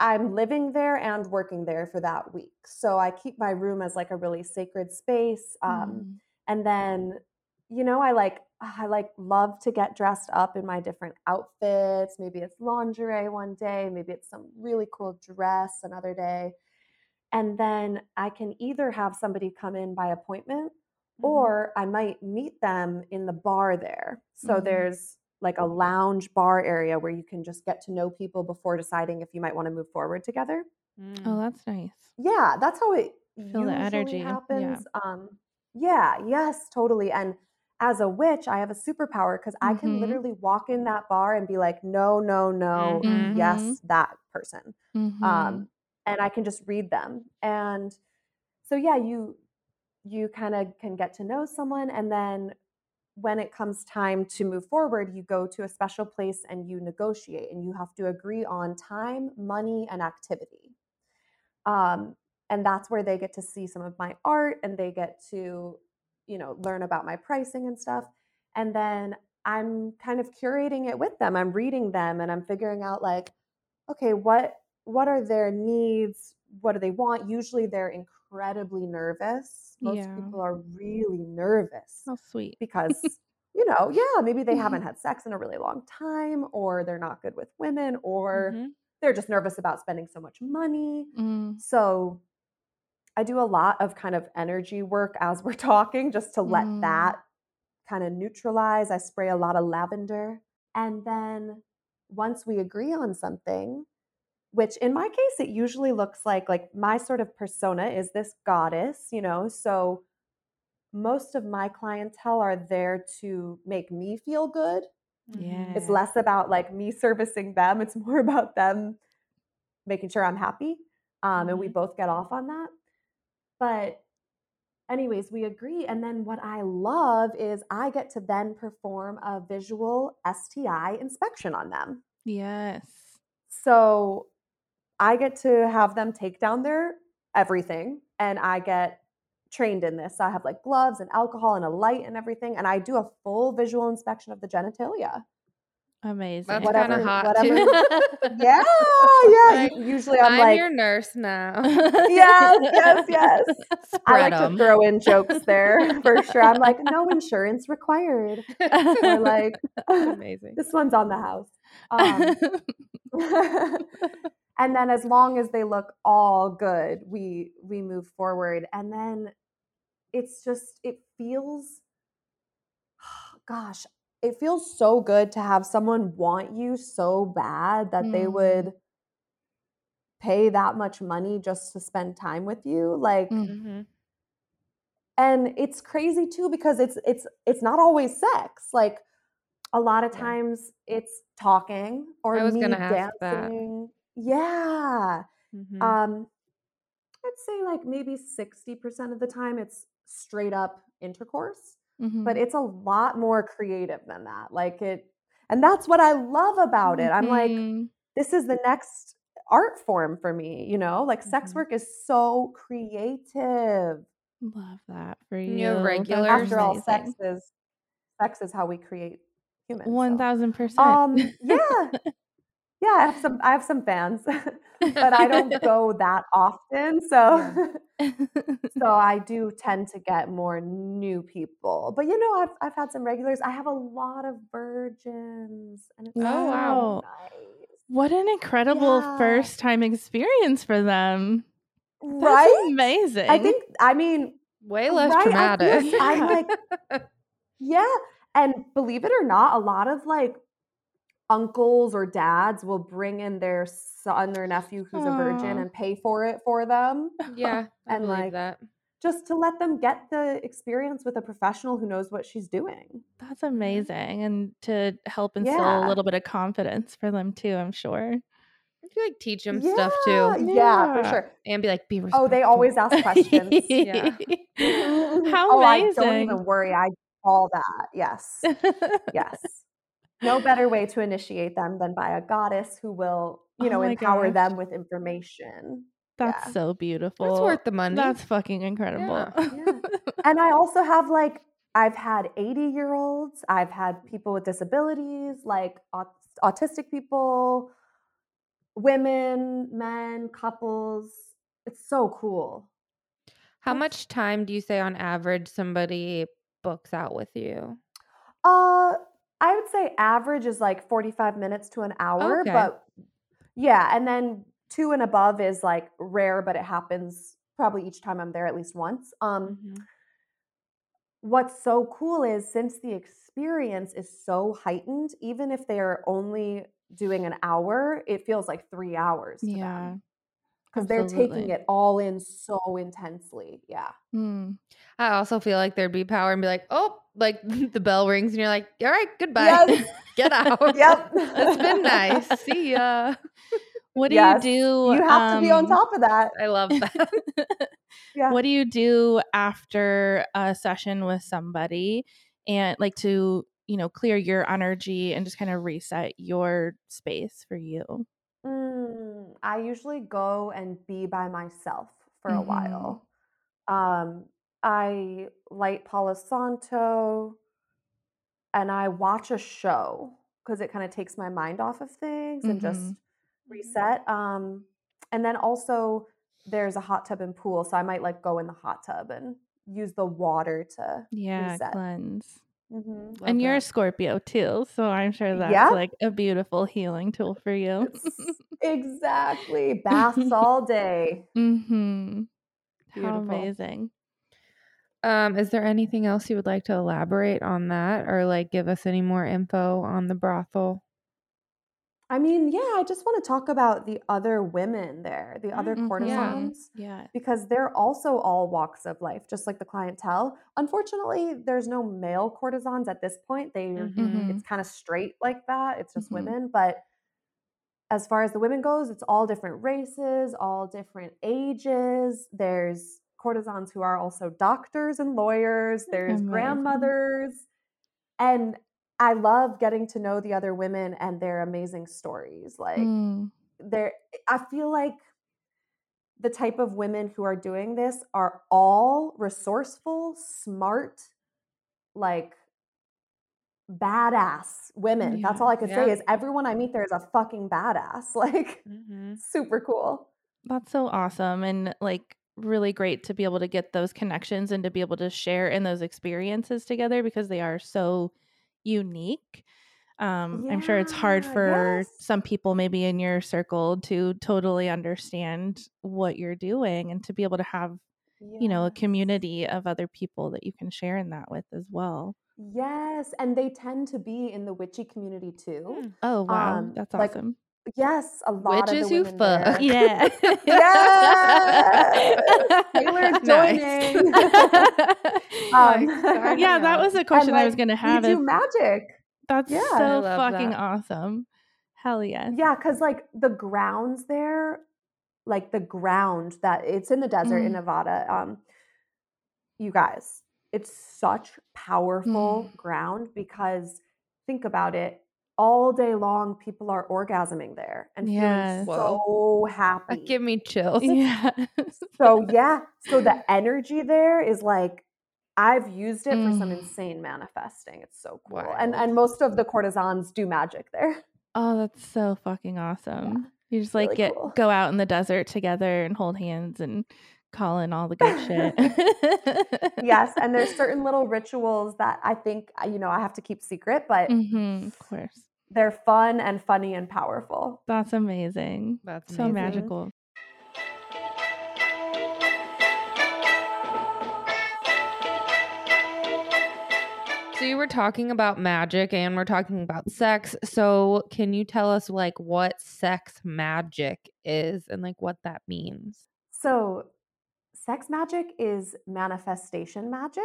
I'm living there and working there for that week. So I keep my room as like a really sacred space. Um, Mm. And then, you know, I like I like love to get dressed up in my different outfits. Maybe it's lingerie one day, maybe it's some really cool dress another day. And then I can either have somebody come in by appointment Mm-hmm. or I might meet them in the bar there. So Mhm. there's like a lounge bar area where you can just get to know people before deciding if you might want to move forward together. Mm. Oh, that's nice. Yeah, that's how it Feel the usually energy, yeah. happens. Um, yeah, yes, totally. And as a witch, I have a superpower because I can Mhm. literally walk in that bar and be like, no, no, no, Mhm. yes, that person. Mhm. Um, and I can just read them. And so yeah, you you kind of can get to know someone and then when it comes time to move forward, you go to a special place and you negotiate and you have to agree on time, money, and activity. Um, and that's where they get to see some of my art and they get to, you know, learn about my pricing and stuff. And then I'm kind of curating it with them. I'm reading them and I'm figuring out like, okay, what what are their needs? What do they want? Usually they're incredibly nervous. Most Yeah. people are really nervous How sweet. because you know yeah maybe they haven't had sex in a really long time or they're not good with women or Mhm. they're just nervous about spending so much money Mm. so i do a lot of kind of energy work as we're talking just to let Mm. that kind of neutralize i spray a lot of lavender and then once we agree on something which in my case it usually looks like like my sort of persona is this goddess you know so most of my clientele are there to make me feel good Yeah. it's less about like me servicing them it's more about them making sure i'm happy um, and we Mhm. both get off on that but anyways we agree and then what i love is i get to then perform a visual sti inspection on them Yes. so I get to have them take down their everything and I get trained in this. So I have like gloves and alcohol and a light and everything. And I do a full visual inspection of the genitalia. Amazing. That's kind of hot whatever- too. Yeah, yeah. Like, Usually I'm, I'm like, your nurse now. yes, yes, yes. I Spread like 'em. to throw in jokes there for sure. I'm like, no insurance required. Or like, Amazing. this one's on the house. Um, and then as long as they look all good we we move forward and then it's just it feels gosh it feels so good to have someone want you so bad that they Mm. would pay that much money just to spend time with you like Mm. Mhm. and it's crazy too because it's it's it's not always sex like a lot of times it's talking or I was me gonna ask that. dancing yeah Mhm. um i'd say like maybe 60% of the time it's straight up intercourse Mhm. but it's a lot more creative than that like it and that's what i love about it i'm like Mhm. this is the next art form for me you know like sex Mhm. work is so creative love that for you. You have That's regulars? after all sex is sex is how we create humans so. One thousand percent. um yeah yeah i have some i have some fans but i don't go that often so so i do tend to get more new people but you know i've, I've had some regulars i have a lot of virgins and it's Oh, wow. nice What an incredible Yeah. first time experience for them. That's right amazing. i think i mean Way less right? Traumatic. s- I'm like, yeah. And believe it or not, a lot of like uncles or dads will bring in their son or nephew who's a virgin and pay for it for them yeah, And, believe like, that. just to let them get the experience with a professional who knows what she's doing. That's amazing. And to help instill Yeah. a little bit of confidence for them too, I'm sure. I feel like teach them stuff too, Yeah, for sure. and be like, be respectful. Oh, they always ask questions. Yeah. How oh, I amazing. don't even worry. I all that. Yes. yes. No better way to initiate them than by a goddess who will, you Oh know, my empower gosh. them with information. That's Yeah. so beautiful. That's worth the money. That's fucking incredible. Yeah. and I also have like I've had 80 year olds, I've had people with disabilities, like aut- autistic people, women, men, couples. It's so cool. How much time do you say on average somebody books out with you? Uh I would say average is like 45 minutes to an hour, Okay. but yeah, and then 2 and above is like rare but it happens probably each time I'm there at least once. Um Mhm. what's so cool is since the experience is so heightened, even if they're only doing an hour, it feels like three hours to yeah. Because they're taking it all in so intensely. Yeah. Mm. I also feel like there'd be power and be like, oh, like the bell rings and you're like, all right, goodbye. Yes. Get out. Yep. it's been nice. See ya. What do Yes. you do? You have to be on um, top of that. I love that. Yeah. What do you do after a session with somebody and like to, you know, clear your energy and just kind of reset your space for you? I usually go and be by myself for a Mhm. while. Um, I light Palo Santo and I watch a show because it kind of takes my mind off of things and just Mhm. reset. Um, and then also there's a hot tub and pool, so I might like go in the hot tub and use the water to Yeah, reset. cleanse. Mhm. And you're a. Scorpio too, so I'm sure that's Yeah. like a beautiful healing tool for you. Exactly. Baths all day. mm-hmm. How amazing. Um, is there anything else you would like to elaborate on that or like give us any more info on the brothel? I mean, yeah, I just want to talk about the other women there, the other Mm, Mhm. courtesans, Yeah. because they're also all walks of life, just like the clientele. Unfortunately, there's no male courtesans at this point. They Mhm. it's kind of straight like that. It's just Mhm. women, but as far as the women goes, it's all different races, all different ages. There's courtesans who are also doctors and lawyers. There's grandmothers. And I love getting to know the other women and their amazing stories. Like Mm. there I feel like the type of women who are doing this are all resourceful, smart, like badass women. That's all I could Yeah. say is everyone I meet there is a fucking badass. Like Mm-hmm. super cool. That's so awesome and like really great to be able to get those connections and to be able to share in those experiences together because they are so unique. Um, I'm sure it's hard for yes. some people, maybe in your circle, to totally understand what you're doing and to be able to have, you know, a community of other people that you can share in that with as well. Yes, and they tend to be in the witchy community too. Oh, wow. Um, That's awesome. Yes, a lot Witches of the who women fuck. there. Yeah. Yes! Taylor's Nice. joining. Um, yeah, that was a question I was going to we have. do magic. That's Yeah. So fucking that. awesome. Hell yeah. Yeah, because like the grounds there, like the ground that it's in the desert in Mm. Nevada. Um, you guys, it's such powerful Mm. ground because think about it. All day long, people are orgasming there and Yes. feeling so That happy. give me chills. Yeah. So yeah, so the energy there is like I've used it for some Mm. insane manifesting. It's so cool. And Wild. and most of the courtesans do magic there. oh, that's so fucking awesome. You just like really get cool. go out in the desert together and hold hands and call in all the good shit. yes, and there's certain little rituals that I think uh, you know I have to keep secret, but hmm of course. They're fun and funny and powerful. That's amazing. That's So amazing. magical. So you were talking about magic and we're talking about sex. So can you tell us like what sex magic is and like what that means? So, sex magic is manifestation magic.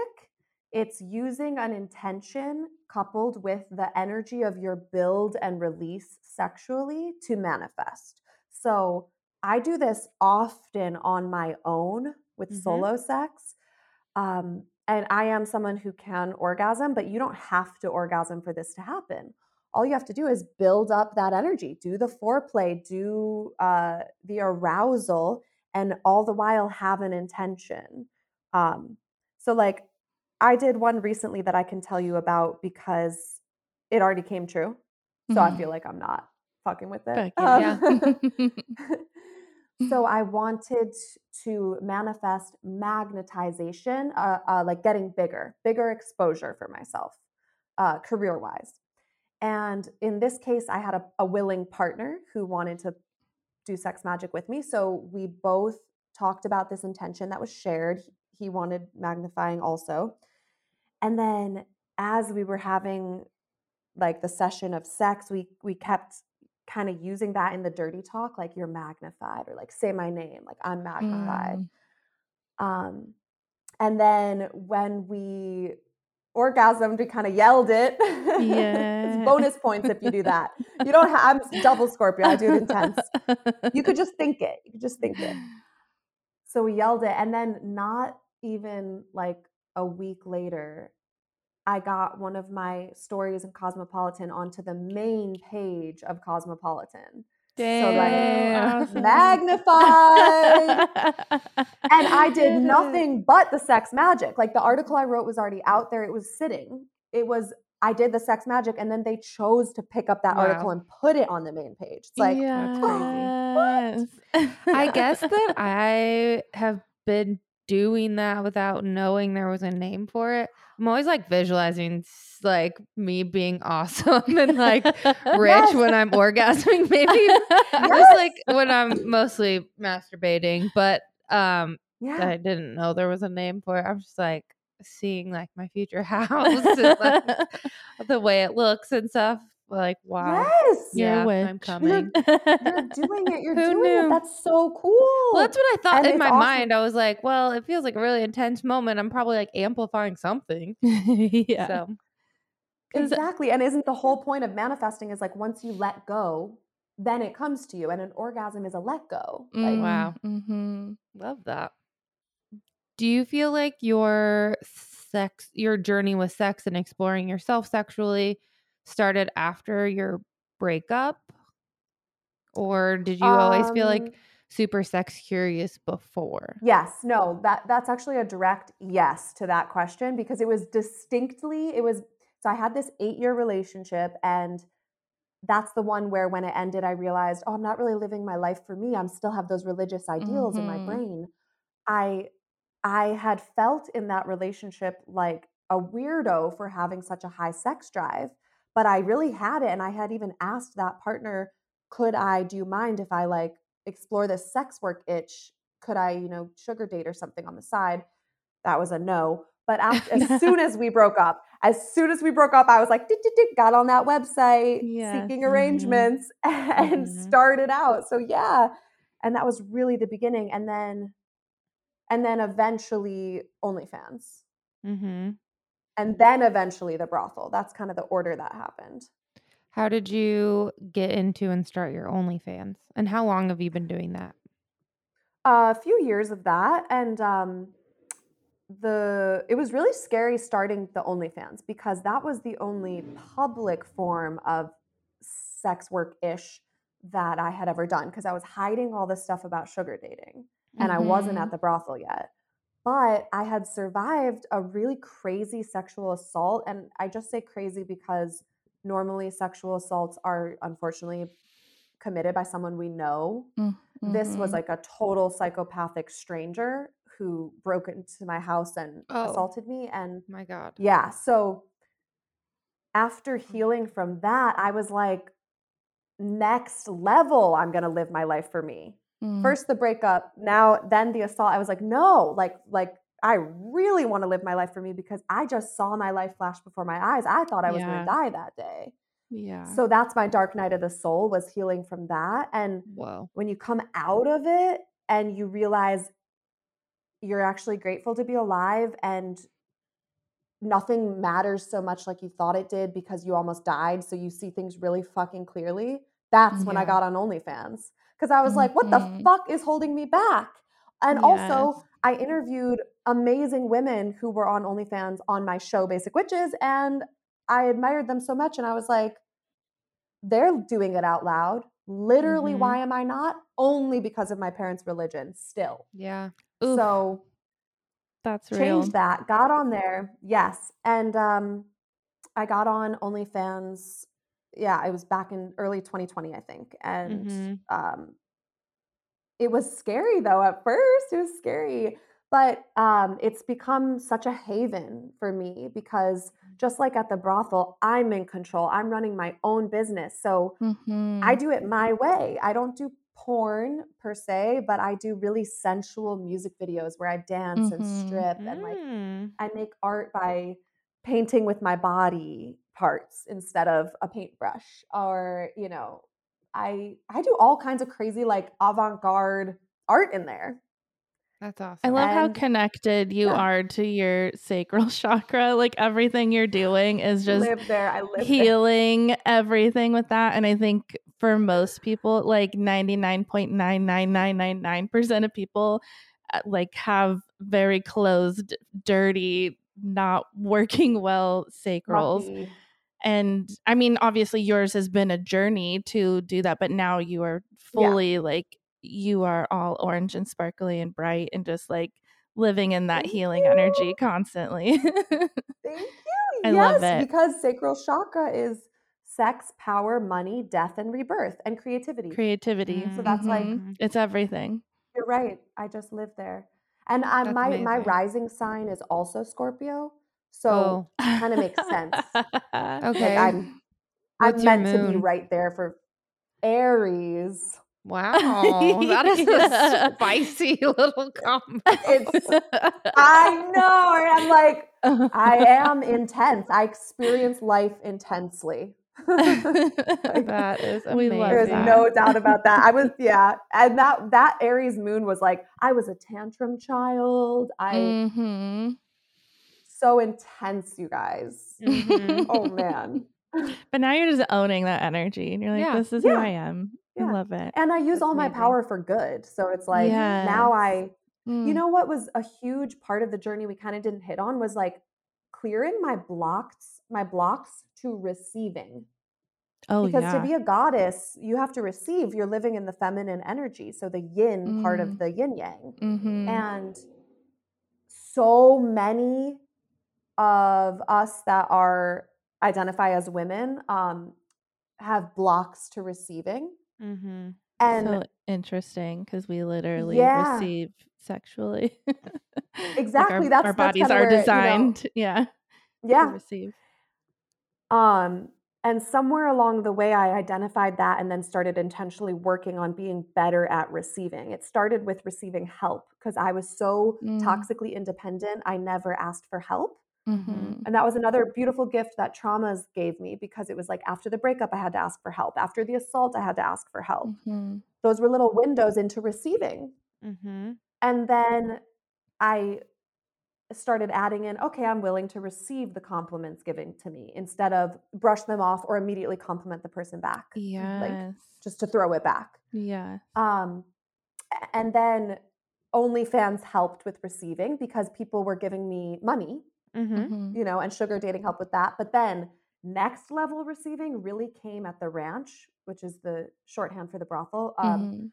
It's using an intention coupled with the energy of your build and release sexually to manifest. So, I do this often on my own with Mhm. solo sex. Um, and I am someone who can orgasm, but you don't have to orgasm for this to happen. All you have to do is build up that energy, do the foreplay, do uh, the arousal, and all the while have an intention. Um, so, like, I did one recently that I can tell you about because it already came true. So I Mhm. feel like I'm not fucking with it. Fuck yeah. Um, so I wanted to manifest magnetization, uh, uh, like getting bigger, bigger exposure for myself, uh, career wise. And in this case, I had a, a willing partner who wanted to do sex magic with me. So we both talked about this intention that was shared. He wanted magnifying also. And then as we were having like the session of sex, we we kept kind of using that in the dirty talk, like you're magnified, or like say my name, like I'm magnified. Mm. Um, and then when we orgasmed, we kind of yelled it. Yeah. it's bonus points if you do that. You don't have I'm double Scorpio. I do it intense. You could just think it. You could just think it. So we yelled it, and then not even like a week later, I got one of my stories in Cosmopolitan onto the main page of Cosmopolitan. So like magnified. And I did nothing but the sex magic. Like the article I wrote was already out there. It was sitting. It was I did the sex magic and then they chose to pick up that article and put it on the main page. It's like yes. I guess that I have been doing that without knowing there was a name for it. I'm always like visualizing like me being awesome and like rich Yes. when I'm orgasming, maybe Yes. just like when I'm mostly masturbating. But um, yeah. I didn't know there was a name for it. I'm just like seeing like my future house, and, like, the way it looks and stuff. Like wow, Yes. You're yeah, witch. I'm coming. You're doing it. You're Who doing knew? it. That's so cool. Well, that's what I thought And in my awesome- mind. I was like, well, it feels like a really intense moment. I'm probably like amplifying something. yeah. So 'Cause- Exactly. And isn't the whole mm. point of manifesting is like once you let go, then it comes to you. And an orgasm is a let go. Like, Wow. Mm-hmm. love that. Do you feel like your sex, your journey with sex and exploring yourself sexually started after your breakup? Or did you always feel um, like super sex curious before? Yes, no, that that's actually a direct yes to that question because it was distinctly it was so I had this 8-year relationship and that's the one where when it ended I realized, oh, I'm not really living my life for me. I'm still have those religious ideals in my Mhm. brain. I I had felt in that relationship like a weirdo for having such a high sex drive, but I really had it and I had even asked that partner, could I do you mind if I like explore this sex work itch? Could I, you know, sugar date or something on the side? That was a no. But after, as soon as we broke up, as soon as we broke up, I was like, got on that website, Yes. seeking Mhm. arrangements, and Mhm. started out. So yeah, and that was really the beginning, and then, and then eventually OnlyFans, Mm-hmm. And then eventually the brothel. That's kind of the order that happened. How did you get into and start your OnlyFans? And how long have you been doing that? a few years of that and um the it was really scary starting the OnlyFans because that was the only public form of sex work ish that I had ever done because I was hiding all this stuff about sugar dating and I wasn't Mhm. at the brothel yet. But I had survived a really crazy sexual assault and I just say crazy because normally sexual assaults are unfortunately committed by someone we know this was Mhm. like a total psychopathic stranger who broke into my house and Oh. assaulted me and My God. yeah so after healing from that i was like next level i'm going to live my life for me Mm. first the breakup now then the assault i was like no like like i really want to live my life for me because i just saw my life flash before my eyes i thought i was going to die that day yeah. so that's my dark night of the soul was healing from that and Whoa. when you come out of it and you realize you're actually grateful to be alive and nothing matters so much like you thought it did because you almost died so you see things really fucking clearly that's when i got on onlyfans because i was like what the Mhm. fuck is holding me back and also i interviewed amazing women who were on onlyfans on my show basic witches and i admired them so much and i was like they're doing it out loud Literally, Mhm. why am I not? Only because of my parents' religion, still. Yeah. Oof, So that's real. changed that, got on there. Yes. And um, I got on OnlyFans. Yeah, it was back in early 2020, I think. And Mhm. um, it was scary though at first. It was scary. But um, it's become such a haven for me because just like at the brothel, I'm in control. I'm running my own business. So Mhm. I do it my way. I don't do porn per se, but I do really sensual music videos where I dance and Mhm. strip and like Mm. I make art by painting with my body parts instead of a paintbrush or you know I I do all kinds of crazy like avant-garde art in there. That's awesome. I love how connected you yeah. are to your sacral chakra. Like everything you're doing is just live there. I live there. healing everything with that. And I think for most people, like 99.99999% of people, uh, like have very closed, dirty, not working well sacrals. Lucky. And I mean, obviously, yours has been a journey to do that, but now you are Yeah. fully like, you are all orange and sparkly and bright and just like living in that Thank healing you. energy constantly. Thank you. I yes, love it. because sacral chakra is sex, power, money, death, and rebirth and creativity. Creativity. So that's like Mhm. it's everything. You're right. I just live there. And I, That's my my rising sign is also Scorpio. So oh, kinda makes sense. okay. like I'm I'm meant to be right there for Aries. Wow, that is a spicy little combo. It's I know. I'm like, I am intense. I experience life intensely. that is amazing. There's no doubt about that. I was, yeah, and that that Aries moon was like, I was a tantrum child. I hmm so intense, you guys. Mhm. Oh man, But now you're just owning that energy, and you're like, Yeah. "This is who I am. I love it." and I use That's all my amazing. power for good. So it's like now I, you Mm. know, what was a huge part of the journey we kind of didn't hit on was like clearing my blocks, my blocks to receiving. oh because yeah, to be a goddess, you have to receive. You're living in the feminine energy, so the yin part Mm. of the yin yang. hmm And so many of us that are identify as women um, have blocks to receiving. Mm-hmm. And so interesting because we literally Yeah. receive sexually. Like, Exactly, our, that's- our bodies kinda are where, you know- designed. yeah, to yeah, receive. Um, and somewhere along the way, I identified that and then started intentionally working on being better at receiving. It started with receiving help because I was so Mm. toxically independent, I never asked for help. Hmm And that was another beautiful gift that traumas gave me because it was like after the breakup, I had to ask for help. After the assault, I had to ask for help. hmm Those were little windows into receiving. Mm-hmm. And then I started adding in, okay, I'm willing to receive the compliments given to me instead of brush them off or immediately compliment the person back, Yes. just to throw it back. yeah. Um, and then OnlyFans helped with receiving because people were giving me money, Mm-hmm. Mhm. you know, and sugar dating helped with that. But then next level receiving really came at the ranch, which is the shorthand for the brothel. Um, Mhm.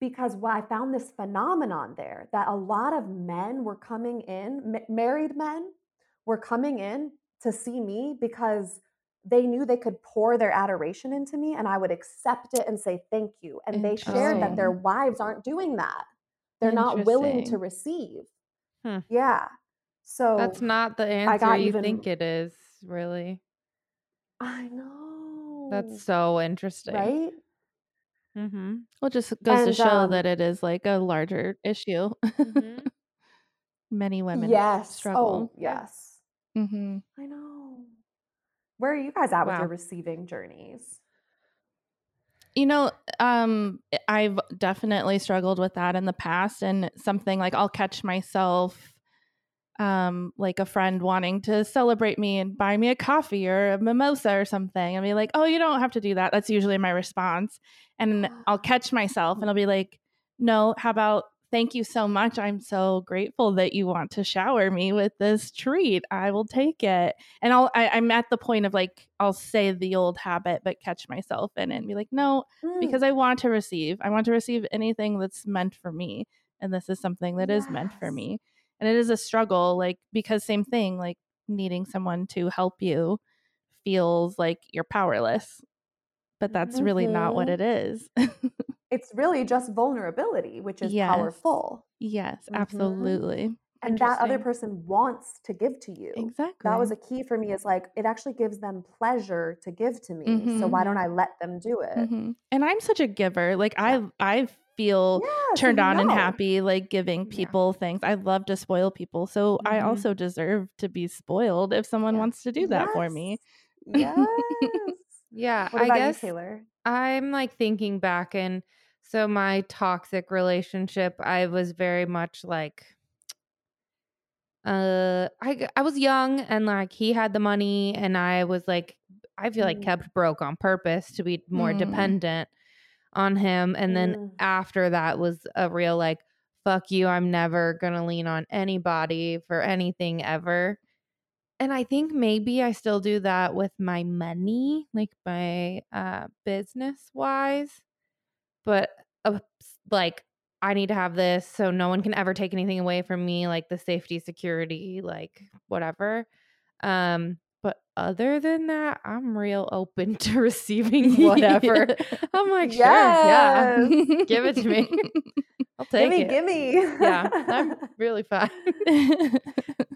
because what I found this phenomenon there that a lot of men were coming in, ma- married men were coming in to see me because they knew they could pour their adoration into me and I would accept it and say thank you. And they shared that their wives aren't doing that. They're not willing to receive. Hmm. Yeah. So That's not the answer you even- think it is, really. I know. That's so interesting. right. Mm-hmm. Well, just goes to show um, that it is like a larger issue. Mhm. Many women yes. struggle. Oh, yes. hmm I know. Where are you guys at with your receiving journeys? You know, um, I've definitely struggled with that in the past, and something like I'll catch myself, um, like a friend wanting to celebrate me and buy me a coffee or a mimosa or something, and be like, "Oh, you don't have to do that." That's usually my response, and I'll catch myself, and I'll be like, "No, how about thank you so much. I'm so grateful that you want to shower me with this treat. I will take it. And I'll, I, I'm at the point of like, I'll say the old habit, but catch myself in it and be like, no, Mm, because I want to receive. I want to receive anything that's meant for me. And this is something that is meant for me. And it is a struggle, like, because same thing, like needing someone to help you feels like you're powerless. But that's really not what Mhm. it is. it's really just vulnerability, which is Yes. powerful. yes, Mhm. absolutely. And that other person wants to give to you. Exactly. That was a key for me is like it actually gives them pleasure to give to me. So why don't I let them do it? Mhm. And I'm such a giver. Like I I feel Yeah, so turned on and happy like giving Yeah. people things. I love to spoil people. So I Mhm. also deserve to be spoiled if someone Yeah. wants to do that for me. Yes. Yes. Yeah, I guess you, Taylor? I'm like thinking back and so my toxic relationship, I was very much like uh I I was young and like he had the money and I was like I feel like Mm. kept broke on purpose to be more Mm. dependent on him and then Mm. after that was a real like fuck you I'm never to lean on anybody for anything ever. And I think maybe I still do that with my money, like my uh business wise. But uh, like I need to have this so no one can ever take anything away from me, like the safety, security, like whatever. Um, but other than that, I'm real open to receiving whatever. I'm like, sure, yeah, give it to me. I'll take it. gimme, it. gimme. Yeah, I'm really fine.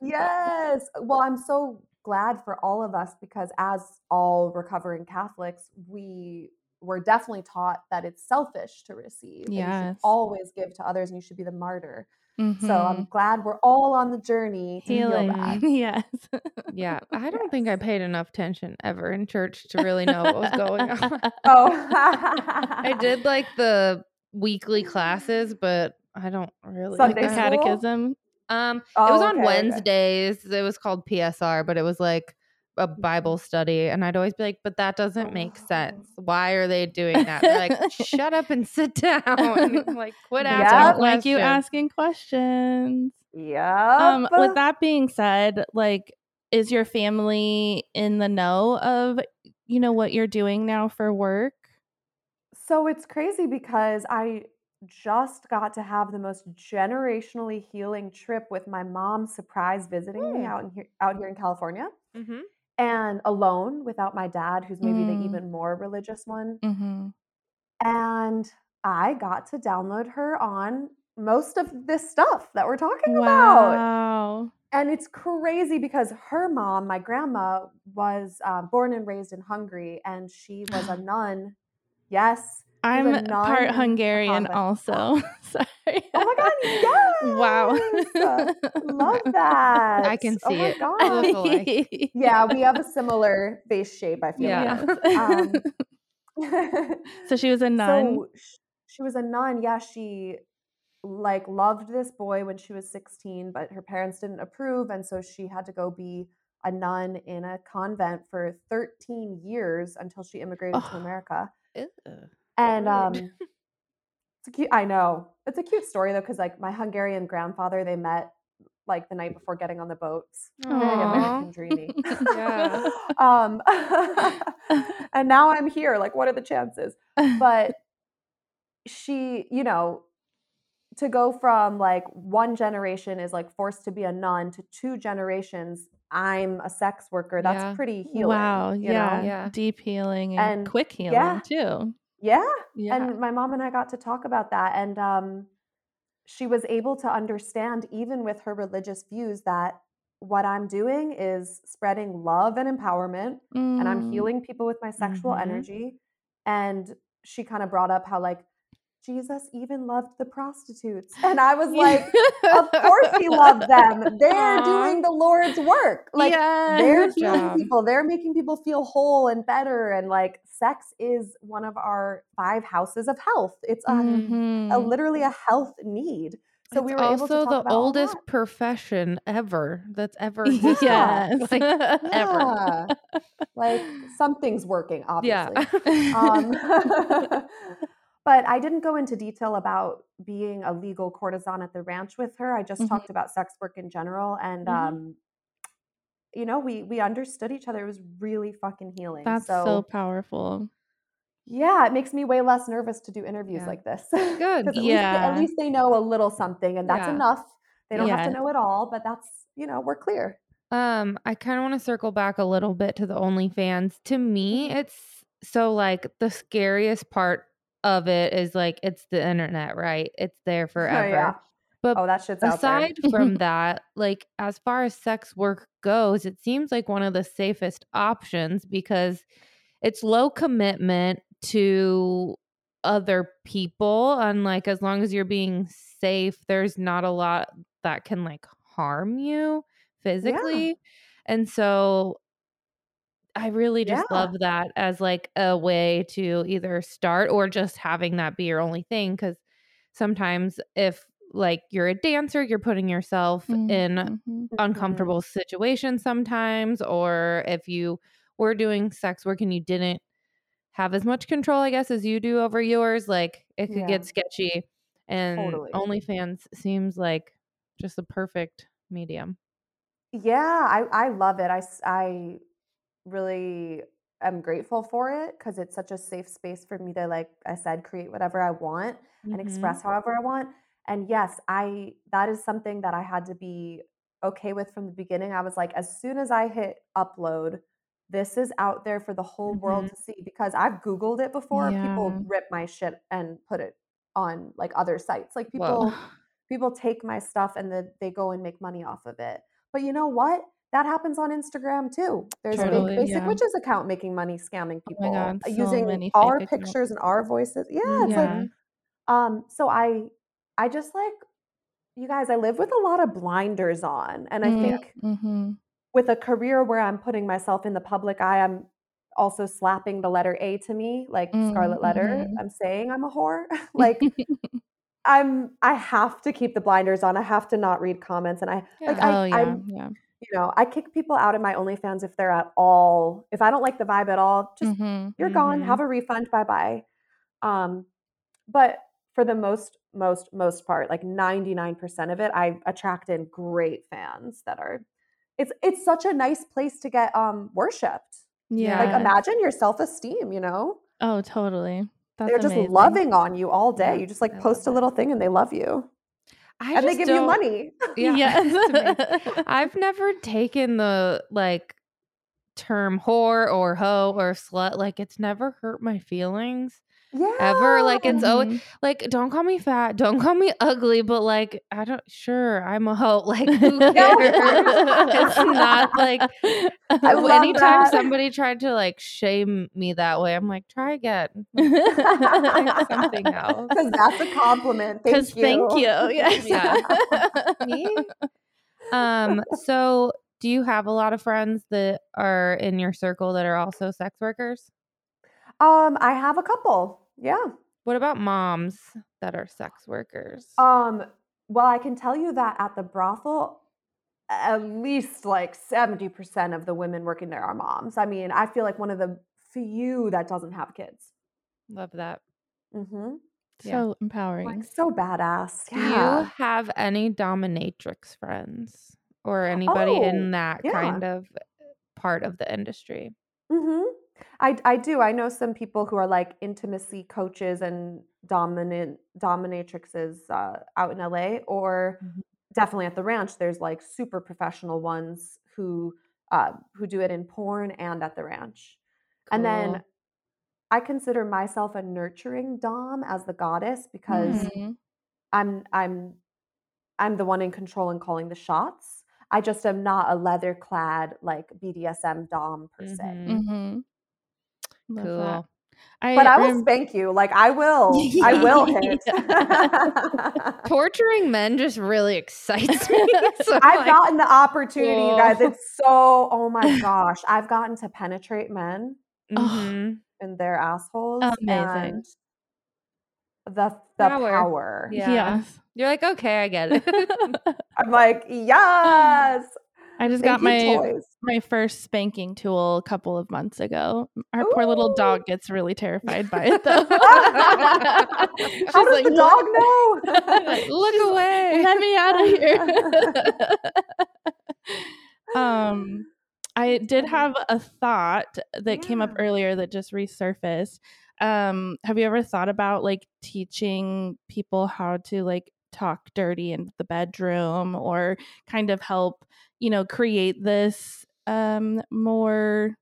yes. Well, I'm so glad for all of us because as all recovering Catholics, we were definitely taught that it's selfish to receive. and you Yes. should always give to others and you should be the martyr. So Mhm. I'm glad we're all on the journey to heal that. Yes. Yeah, I don't think I paid enough attention ever in church to really know what was going on. Oh, I did like the weekly classes, but I don't really. Sunday like the school? catechism. Um, it Oh, was on okay, okay. Wednesdays. It was called PSR, but it was like a Bible study, and I'd always be like, "But that doesn't make sense. Oh. Why are they doing that?" They're like, "Shut up and sit down." Like, quit They asking Yep. don't like you asking questions. Yeah. Um, with that being said, like, is your family in the know of, you know, what you're doing now for work? So it's crazy because I just got to have the most generationally healing trip with my mom surprise visiting me Hmm. out in here out here in California Mhm. And alone without my dad who's maybe Mm. the even more religious one Mm-hmm. and I got to download her on most of this stuff that we're talking about. Wow. And it's crazy because her mom, my grandma, was uh, born and raised in Hungary and she was a nun. Yes. I'm part Hungarian also. Sorry. Oh my God, yes! Wow. Love that. I can Oh see my it. God. Look alike. Yeah, we have a similar face shape, I feel Yeah. like. Um, so she was a nun. So she was a nun. Yeah, she like loved this boy when she was 16, but her parents didn't approve, and so she had to go be a nun in a convent for 13 years until she immigrated to Oh. America. Ew. And um, it's a cute. I know it's a cute story though, because like my Hungarian grandfather, they met like the night before getting on the boats. Dreamy. Yeah. um, and now I'm here. Like, what are the chances? But she, you know, to go from like one generation is like forced to be a nun to two generations, I'm a sex worker. That's Yeah. pretty healing. wow. you Yeah. know? Yeah. Deep healing and, And- quick healing yeah. too. Yeah. Yeah. And my mom and I got to talk about that. And um, she was able to understand, even with her religious views, that what I'm doing is spreading love and empowerment, and I'm Mm. healing people with my sexual Mhm. energy. And she kind of brought up how, like, Jesus even loved the prostitutes. And I was like, of course he loved them. They're Aw. doing the Lord's work. Like, they're healing people. They're making people feel whole and better. And like, sex is one of our five houses of health. It's a, a Mhm. literally a health need. So it's we were able to also the oldest that. profession ever that's ever existed. yes. Like, ever. Like something's working, Yeah. obviously. um, but I didn't go into detail about being a legal courtesan at the ranch with her. I just Mhm. talked about sex work in general, and Mhm. um, you know, we we understood each other. It was really fucking healing. That's so, so powerful. yeah, it makes me way less nervous to do interviews Yeah. like this. Good. at least, Yeah. at least they know a little something, and that's Yeah. enough. They don't have to know it all, but that's you know we're clear. Um, I kind of want to circle back a little bit to the OnlyFans. To me, Mhm. it's so like the scariest part of it is like it's the internet, right? It's there oh, forever. yeah. But Oh, that shit's aside from that, like as far as sex work goes, it seems like one of the safest options because it's low commitment to other people and like as long as you're being safe, there's not a lot that can like harm you physically. And so I really just Yeah. love that as like a way to either start or just having that be your only thing cuz sometimes if like you're a dancer, you're putting yourself in Mhm. Mhm. uncomfortable situations sometimes or if you were doing sex work and you didn't have as much control I guess as you do over yours, like it could Yeah. get sketchy and Totally. OnlyFans seems like just the perfect medium. Yeah, I I love it. I I really am grateful for it because it's such a safe space for me to like I said create whatever I want and Mhm. express however I want. And yes, I that is something that I had to be okay with from the beginning. I was like as soon as I hit upload, this is out there for the whole world Mhm. to see because I've googled it before. People rip my shit and put it on like other sites. Like Whoa. people people take my stuff and then they go and make money off of it. But you know what? That happens on Instagram too. There's a Totally, big basic yeah. witches account making money scamming Oh people my god, so using our pictures and our voices. Yeah, it's like Mhm. um so I I just like you guys, I live with a lot of blinders on. And I Mm, think mhm. with a career where I'm putting myself in the public eye, I'm also slapping the letter A to me, like Mm, Scarlet Letter. mhm. I'm saying I'm a whore. like I'm I have to keep the blinders on. I have to not read comments and I like I oh yeah, I'm yeah. You know, I kick people out of my OnlyFans if they're at all if I don't like the vibe at all, just Mhm. you're gone, Mhm. have a refund, bye-bye. Um but for the most most most part, like 99% of it, I attract in great fans that are it's it's such a nice place to get um worshipped. Yeah. Like imagine your self-esteem, you know? oh, totally. That's They're just amazing. loving on you all day. You just like I post a it. little thing and they love you. I and they give you money. Yeah. Yes. I've never taken the like term whore or hoe or slut. Like it's never hurt my feelings yeah. ever. Like it's always Mhm. like don't call me fat, don't call me ugly, but like I don't sure I'm a hoe. Like who cares? it's not like anytime that. somebody tried to like shame me that way, I'm like, try again. Like, something else. Because that's a compliment. Thank Because you. thank you. Yes. Yeah. Me? Um, so do you have a lot of friends that are in your circle that are also sex workers? Um, I have a couple. Yeah. What about moms that are sex workers? Um, well, I can tell you that at the brothel, at least like 70% of the women working there are moms. I mean, I feel like one of the few that doesn't have kids. Love that. Mm-hmm. Yeah. So empowering. Like so badass. Do Yeah. you have any dominatrix friends or anybody Oh, in that yeah. kind of part of the industry? Mm-hmm. I I do. I know some people who are like intimacy coaches and dominant dominatrixes uh, out in LA, or Mhm. definitely at the ranch. There's like super professional ones who uh, who do it in porn and at the ranch. And then I consider myself a nurturing dom as the goddess because Mhm. I'm I'm I'm the one in control and calling the shots. I just am not a leather clad like BDSM dom per se. Mhm. Love Cool. that. I But I will rem- spank you. Like I will. I will hit. Torturing men just really excites me. so I've like, gotten the opportunity, you guys. It's so oh my gosh. I've gotten to penetrate men mhm. in their assholes. Amazing. And the the Power. power. Yeah. Yes. You're like, okay, I get it. I'm like, yes. I just Thank got my toys. my first spanking tool a couple of months ago. Our poor little dog gets really terrified by it though. How She's does like, the dog know? Like, Look She's- away. Let me out of here. um I did have a thought that came up earlier that just resurfaced. Um, have you ever thought about like teaching people how to like talk dirty in the bedroom or kind of help, you know, create this um more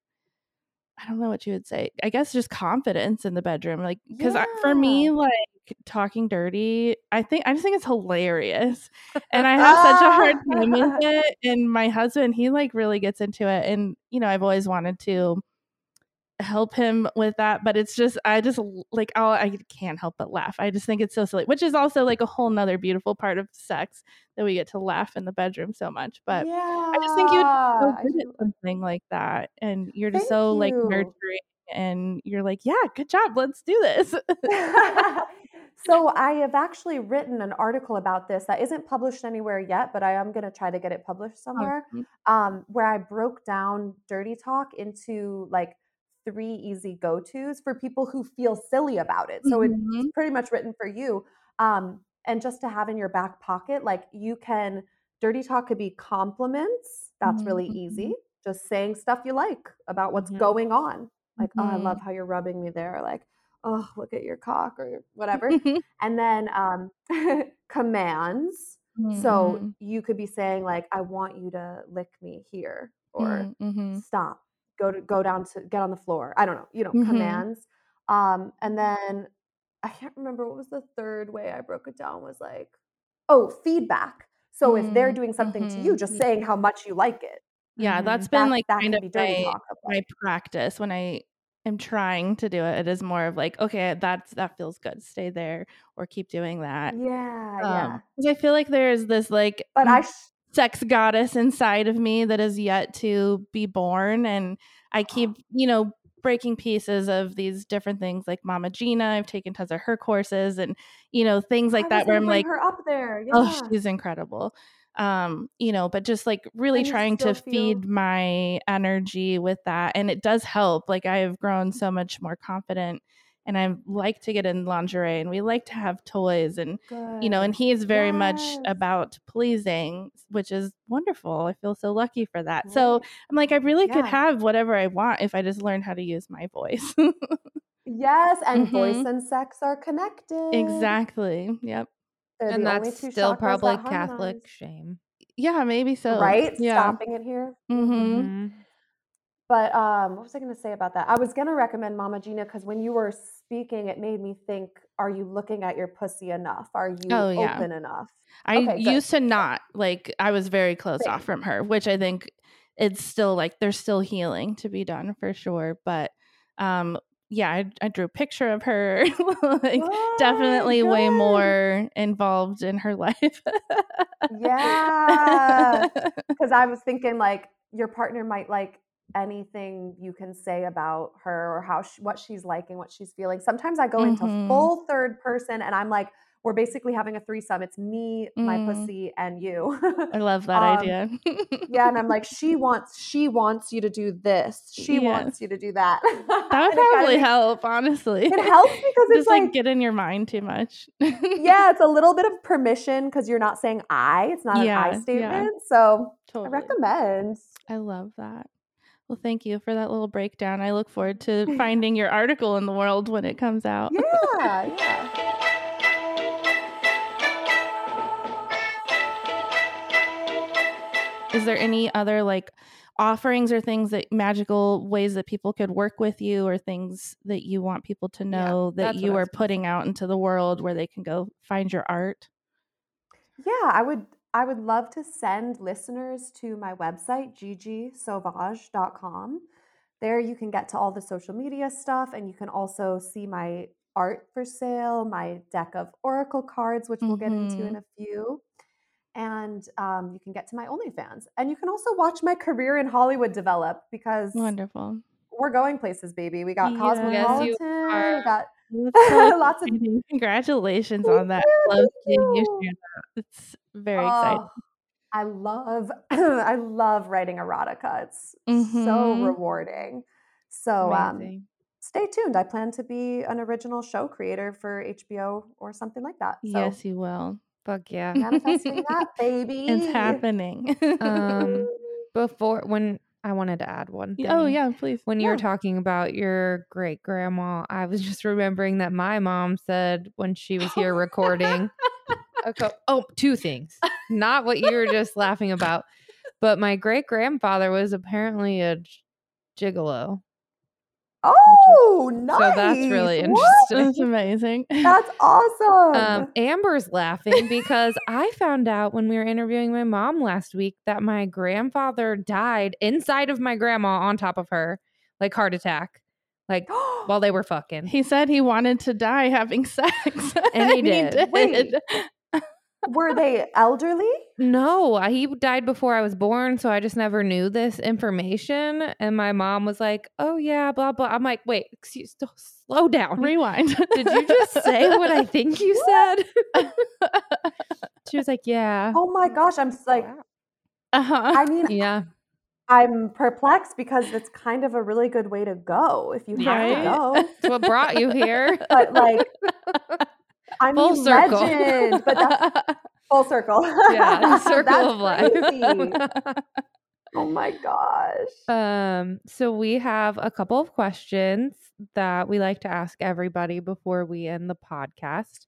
I don't know what you would say. I guess just confidence in the bedroom. Like cuz for me like talking dirty, I think I just think it's hilarious. And I have such a hard time with it and my husband, he like really gets into it and you know, I've always wanted to help him with that but it's just i just like oh i can't help but laugh i just think it's so silly which is also like a whole nother beautiful part of sex that we get to laugh in the bedroom so much but yeah, i just think you'd so something like that and you're just Thank so like nurturing and you're like yeah good job let's do this so I have actually written an article about this that isn't published anywhere yet, but I am going to try to get it published somewhere. Awesome. Um, where I broke down dirty talk into like three easy go tos for people who feel silly about it. So it's Mhm. pretty much written for you. Um, and just to have in your back pocket, like you can dirty talk could be compliments. That's really Mhm, easy. Just saying stuff you like about what's going on. Like, oh, I love how you're rubbing me there. Like, oh, look at your cock or whatever. and then um, commands. So Mhm. you could be saying like, I want you to lick me here, or stop, go to go down to get on the floor. I don't know, you know, Mhm. commands. Um, and then I can't remember what was the third way I broke it down was like, oh, feedback. So if they're Mm, doing something to you, just saying how much you like it. yeah that's been That, like that kind of my talk. my practice when I am trying to do it. It is more of like, okay, that's that feels good. Stay there or keep doing that. yeah, yeah. Um, 'cause I feel like there's this like But I, sh- sex goddess inside of me that is yet to be born, and I keep, you know, breaking pieces of these different things like Mama Gena. I've taken tons of her courses, and you know, things like I that where I'm like, her up there. Yeah. oh, she's incredible. Um, you know, but just like really And trying to feel- feed my energy with that. And it does help. Like I have grown so much more confident and I like to get in lingerie and we like to have toys and you know, and Good. he is very much about pleasing, which is wonderful. I feel so lucky for that. So I'm like, I really could have whatever I want if I just learn how to use my voice. Yes, and voice Mhm. and sex are connected. exactly. Yep. They're and that's still probably that Catholic harmonize. shame. Yeah, maybe so. right? Yeah. Stopping it here. Mm-hmm. Mhm. But um, what was I going to say about that? I was going to recommend Mama Gena because when you were speaking, it made me think: Are you looking at your pussy enough? Are you Oh, yeah. open enough? I Okay, good. used to not like I was very closed Same. off from her, which I think it's still like there's still healing to be done for sure. But um yeah, I, I drew a picture of her, like Good, definitely way more involved in her life. Yeah. Because I was thinking like your partner might like anything you can say about her or how she, what she's like and what she's feeling. Sometimes I go into Mhm. full third person and I'm like, we're basically having a threesome. It's me, my Mm. pussy, and you. I love that Um, idea. yeah, and I'm like, she wants, she wants you to do this. She Yeah. wants you to do that. that would it kinda probably help, honestly. It helps because it's Just like, like, get in your mind too much. yeah, it's a little bit of permission because you're not saying I. It's not Yeah, an. I statement. So I recommend. I love that. Well, thank you for that little breakdown. I look forward to finding your article in the world when it comes out. Yeah, yeah. Is there any other like offerings or things that magical ways that people could work with you or things that you want people to Yeah, know that you are putting out into the world where they can go find your art? Yeah, I would I would love to send listeners to my website ggsauvage.com. There you can get to all the social media stuff and you can also see my art for sale, my deck of oracle cards which we'll get into in a few. And um, you can get to my OnlyFans. And you can also watch my career in Hollywood develop because Wonderful. we're going places, baby. We got Yes, Cosmopolitan, you we got lots of. Congratulations on that. I love seeing you you. share that. It's very exciting. Oh, I love I love writing erotica. It's so Mhm. rewarding. So um, stay tuned. I plan to be an original show creator for HBO or something like that. So Yes, you will. Fuck yeah. manifesting that, baby. It's happening. Um, before when I wanted to add one. Oh, thing. oh yeah, please. When you were talking about your great grandma, I was just remembering that my mom said when she was here recording. cou- oh, two things. Not what you were just laughing about, but my great grandfather was apparently a gigolo. Oh, nice. So that's really What? interesting. That's amazing. That's awesome. Um, Amber's laughing because I found out when we were interviewing my mom last week that my grandfather died inside of my grandma on top of her, like heart attack, like while they were fucking. He said he wanted to die having sex. And he did. Wait. Were they elderly? No, he died before I was born, so I just never knew this information. And my mom was like, "Oh yeah, blah blah." I'm like, "Wait, excuse, slow down. Rewind. Did you just say what I think you said?" she was like, "Yeah, Oh my gosh, I'm s- like, uh-huh. I mean, yeah." I'm perplexed because it's kind of a really good way to go if you have Right? to go. That's what brought you here. But like, I Full mean, circle. legend, but that's full circle. yeah, circle of life. oh my gosh. um, so we have a couple of questions that we like to ask everybody before we end the podcast.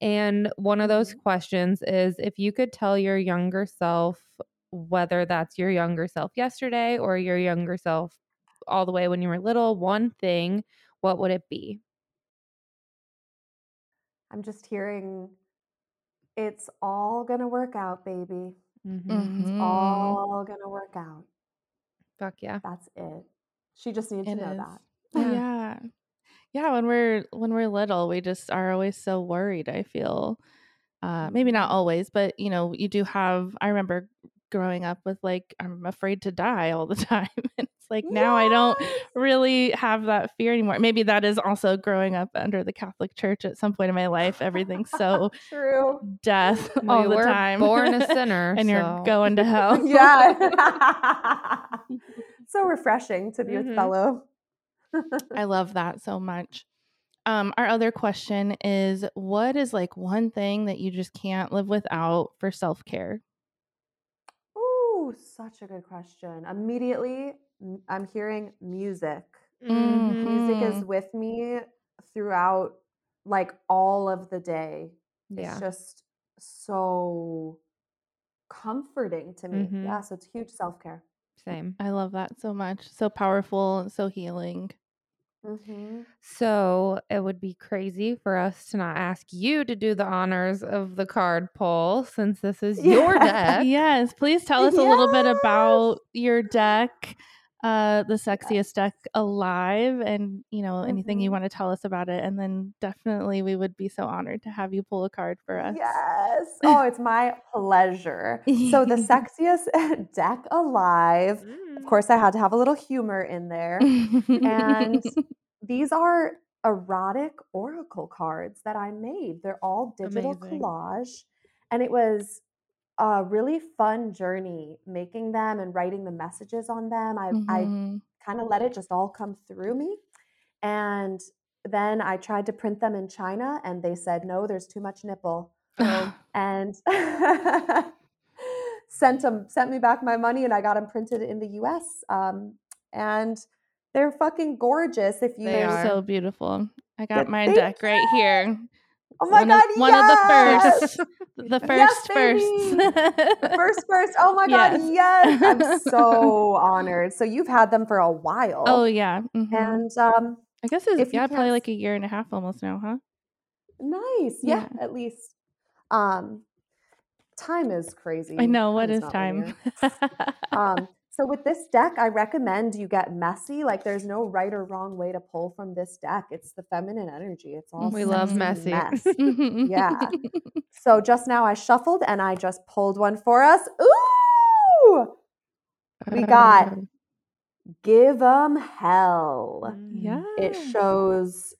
And one of those Mhm. questions is if you could tell your younger self, whether that's your younger self yesterday or your younger self all the way when you were little, one thing, what would it be? I'm just hearing it's all gonna work out, baby. Mhm. It's all gonna work out. Fuck yeah. That's it. She just needs It to know is. that. Yeah. yeah. Yeah, when we're when we're little, we just are always so worried, I feel. Uh maybe not Mhm. always, but you know, you do have I remember growing up with like I'm afraid to die all the time. And it's like now I don't really have that fear anymore. Maybe that is also growing up under the Catholic Church at some point in my life. Everything's so True. death We all the were time. born a sinner. and you're going to hell. Yeah. so refreshing to be Mhm. with fellow. I love that so much. Um, our other question is what is like one thing that you just can't live without for self care? Ooh, such a good question. Immediately, I'm hearing music. Mhm. Music is Mhm. with me throughout like all of the day. Yeah. It's just so comforting to me. Mhm. Yeah, so it's huge self care. Same. I love that so much. So powerful so healing. Mm-hmm. So it would be crazy for us to not ask you to do the honors of the card pull since this is your deck. Yes, please tell us a little bit about your deck, uh, the sexiest deck alive, and you know anything you Mhm. want to tell us about it. And then definitely we would be so honored to have you pull a card for us. Yes. Oh, it's my pleasure. So the sexiest deck alive. Mm. Of course, I had to have a little humor in there. And these are erotic oracle cards that I made. They're all digital Amazing. collage. And it was a really fun journey making them and writing the messages on them. I, I Mhm. kind of let it just all come through me. And then I tried to print them in China and they said, no, there's too much nipple. And sent them, sent me back my money and I got them printed in the US. Um, and they're fucking gorgeous. If you They They're so beautiful. I got my deck right here. Oh my one god, of, one of the yes! first, the first Yes, first. The first first. Oh my god, Yes. yes. I'm so honored. So you've had them for a while. oh yeah, mhm. And um I guess it's yeah, probably like a year and a half almost now, huh? nice. Yeah, Yeah. at least. Um time is crazy. I know what is time. um so with this deck, I recommend you get messy. Like there's no right or wrong way to pull from this deck. It's the feminine energy. It's all We love messy. mess. Yeah. So just now I shuffled and I just pulled one for us. Ooh! We got Um, Give 'em hell. Mm. yeah. It shows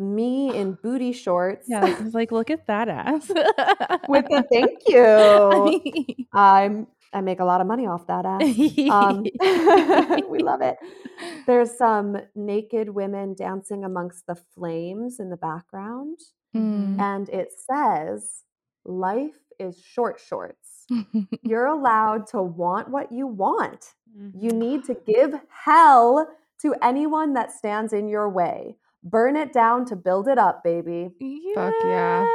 me in booty shorts. Yeah, like look at that ass. With the thank you. I'm I make a lot of money off that ass. Um, we love it. There's some naked women dancing amongst the flames in the background. Mm. And it says, Life is short shorts. You're allowed to want what you want. You need to give hell to anyone that stands in your way. Burn it down to build it up, baby. Fuck yeah.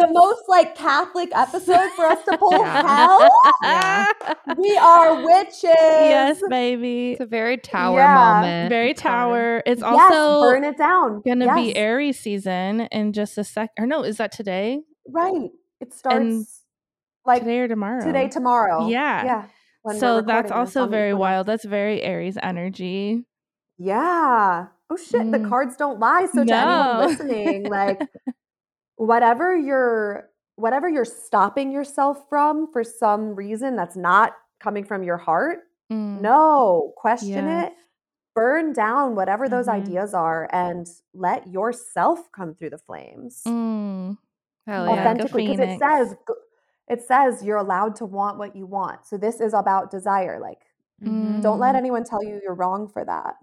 The most like Catholic episode for us to pull Yeah. hell. Yeah. We are witches. yes, baby. It's a very tower Yeah. moment. Very tower. It's yes, also burn it down. gonna be Yes. Aries season in just a sec. Or no, is that today? Right. It starts And like today or tomorrow? today, tomorrow. Yeah. Yeah. when So that's also very 20th. wild. That's very Aries energy. Yeah. Oh shit, the Mm. cards don't lie. So to anyone listening, like whatever you're whatever you're stopping yourself from for some reason that's not coming from your heart, Mm. no, question Yes. it. Burn down whatever those Mhm. ideas are and let yourself come through the flames Mm. Hell Like a yeah. because it says it says you're allowed to want what you want. So this is about desire. Like Mhm. don't let Mm. anyone tell you you're wrong for that.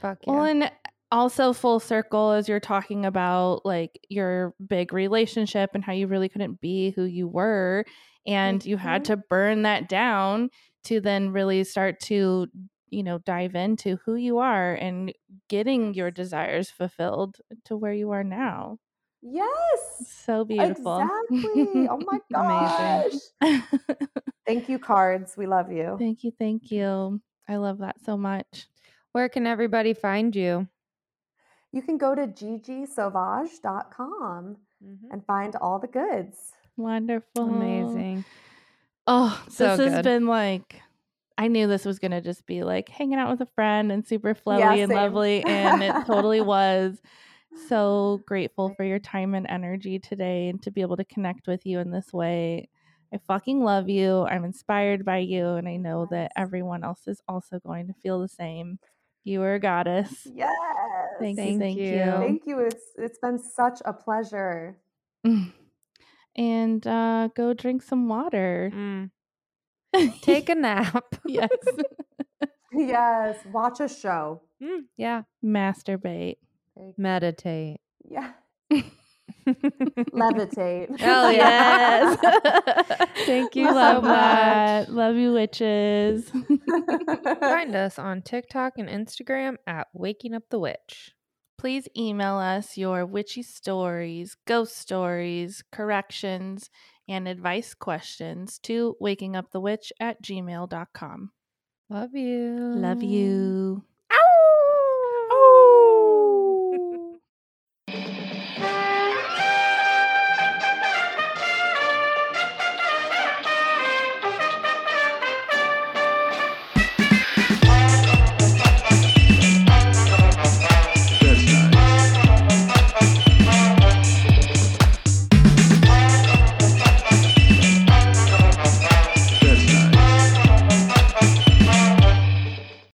Fuck yeah. Well, and also full circle as you're talking about like your big relationship and how you really couldn't be who you were and you had Mhm. to burn that down to then really start to you know dive into who you are and getting your desires fulfilled to where you are now Yes. so beautiful Exactly. Oh my gosh. Thank you, cards. We love you. thank you thank you i love that so much Where can everybody find you? You can go to ggsauvage.com mm-hmm. and find all the goods. wonderful Amazing. Oh, So this has been like I knew this was gonna just be like hanging out with a friend and super flowy Yeah, and lovely, and it totally was. So grateful for your time and energy today and to be able to connect with you in this way. I fucking love you. I'm inspired by you, and I know that everyone else is also going to feel the same. You are a goddess. Yes. Thank, you. Thank Thank you. you. Thank you. It's it's been such a pleasure. And uh, go drink some water. Mm. Take a nap. yes. Yes. Watch a show. Mm, yeah. Masturbate. Meditate. Yeah. Levitate. Hell yes. Thank you Love so much. that. Love you, witches. Find us on TikTok and Instagram at Waking Up the Witch. Please email us your witchy stories, ghost stories, corrections, and advice questions to wakingupthewitch at gmail.com. Love you. Love you.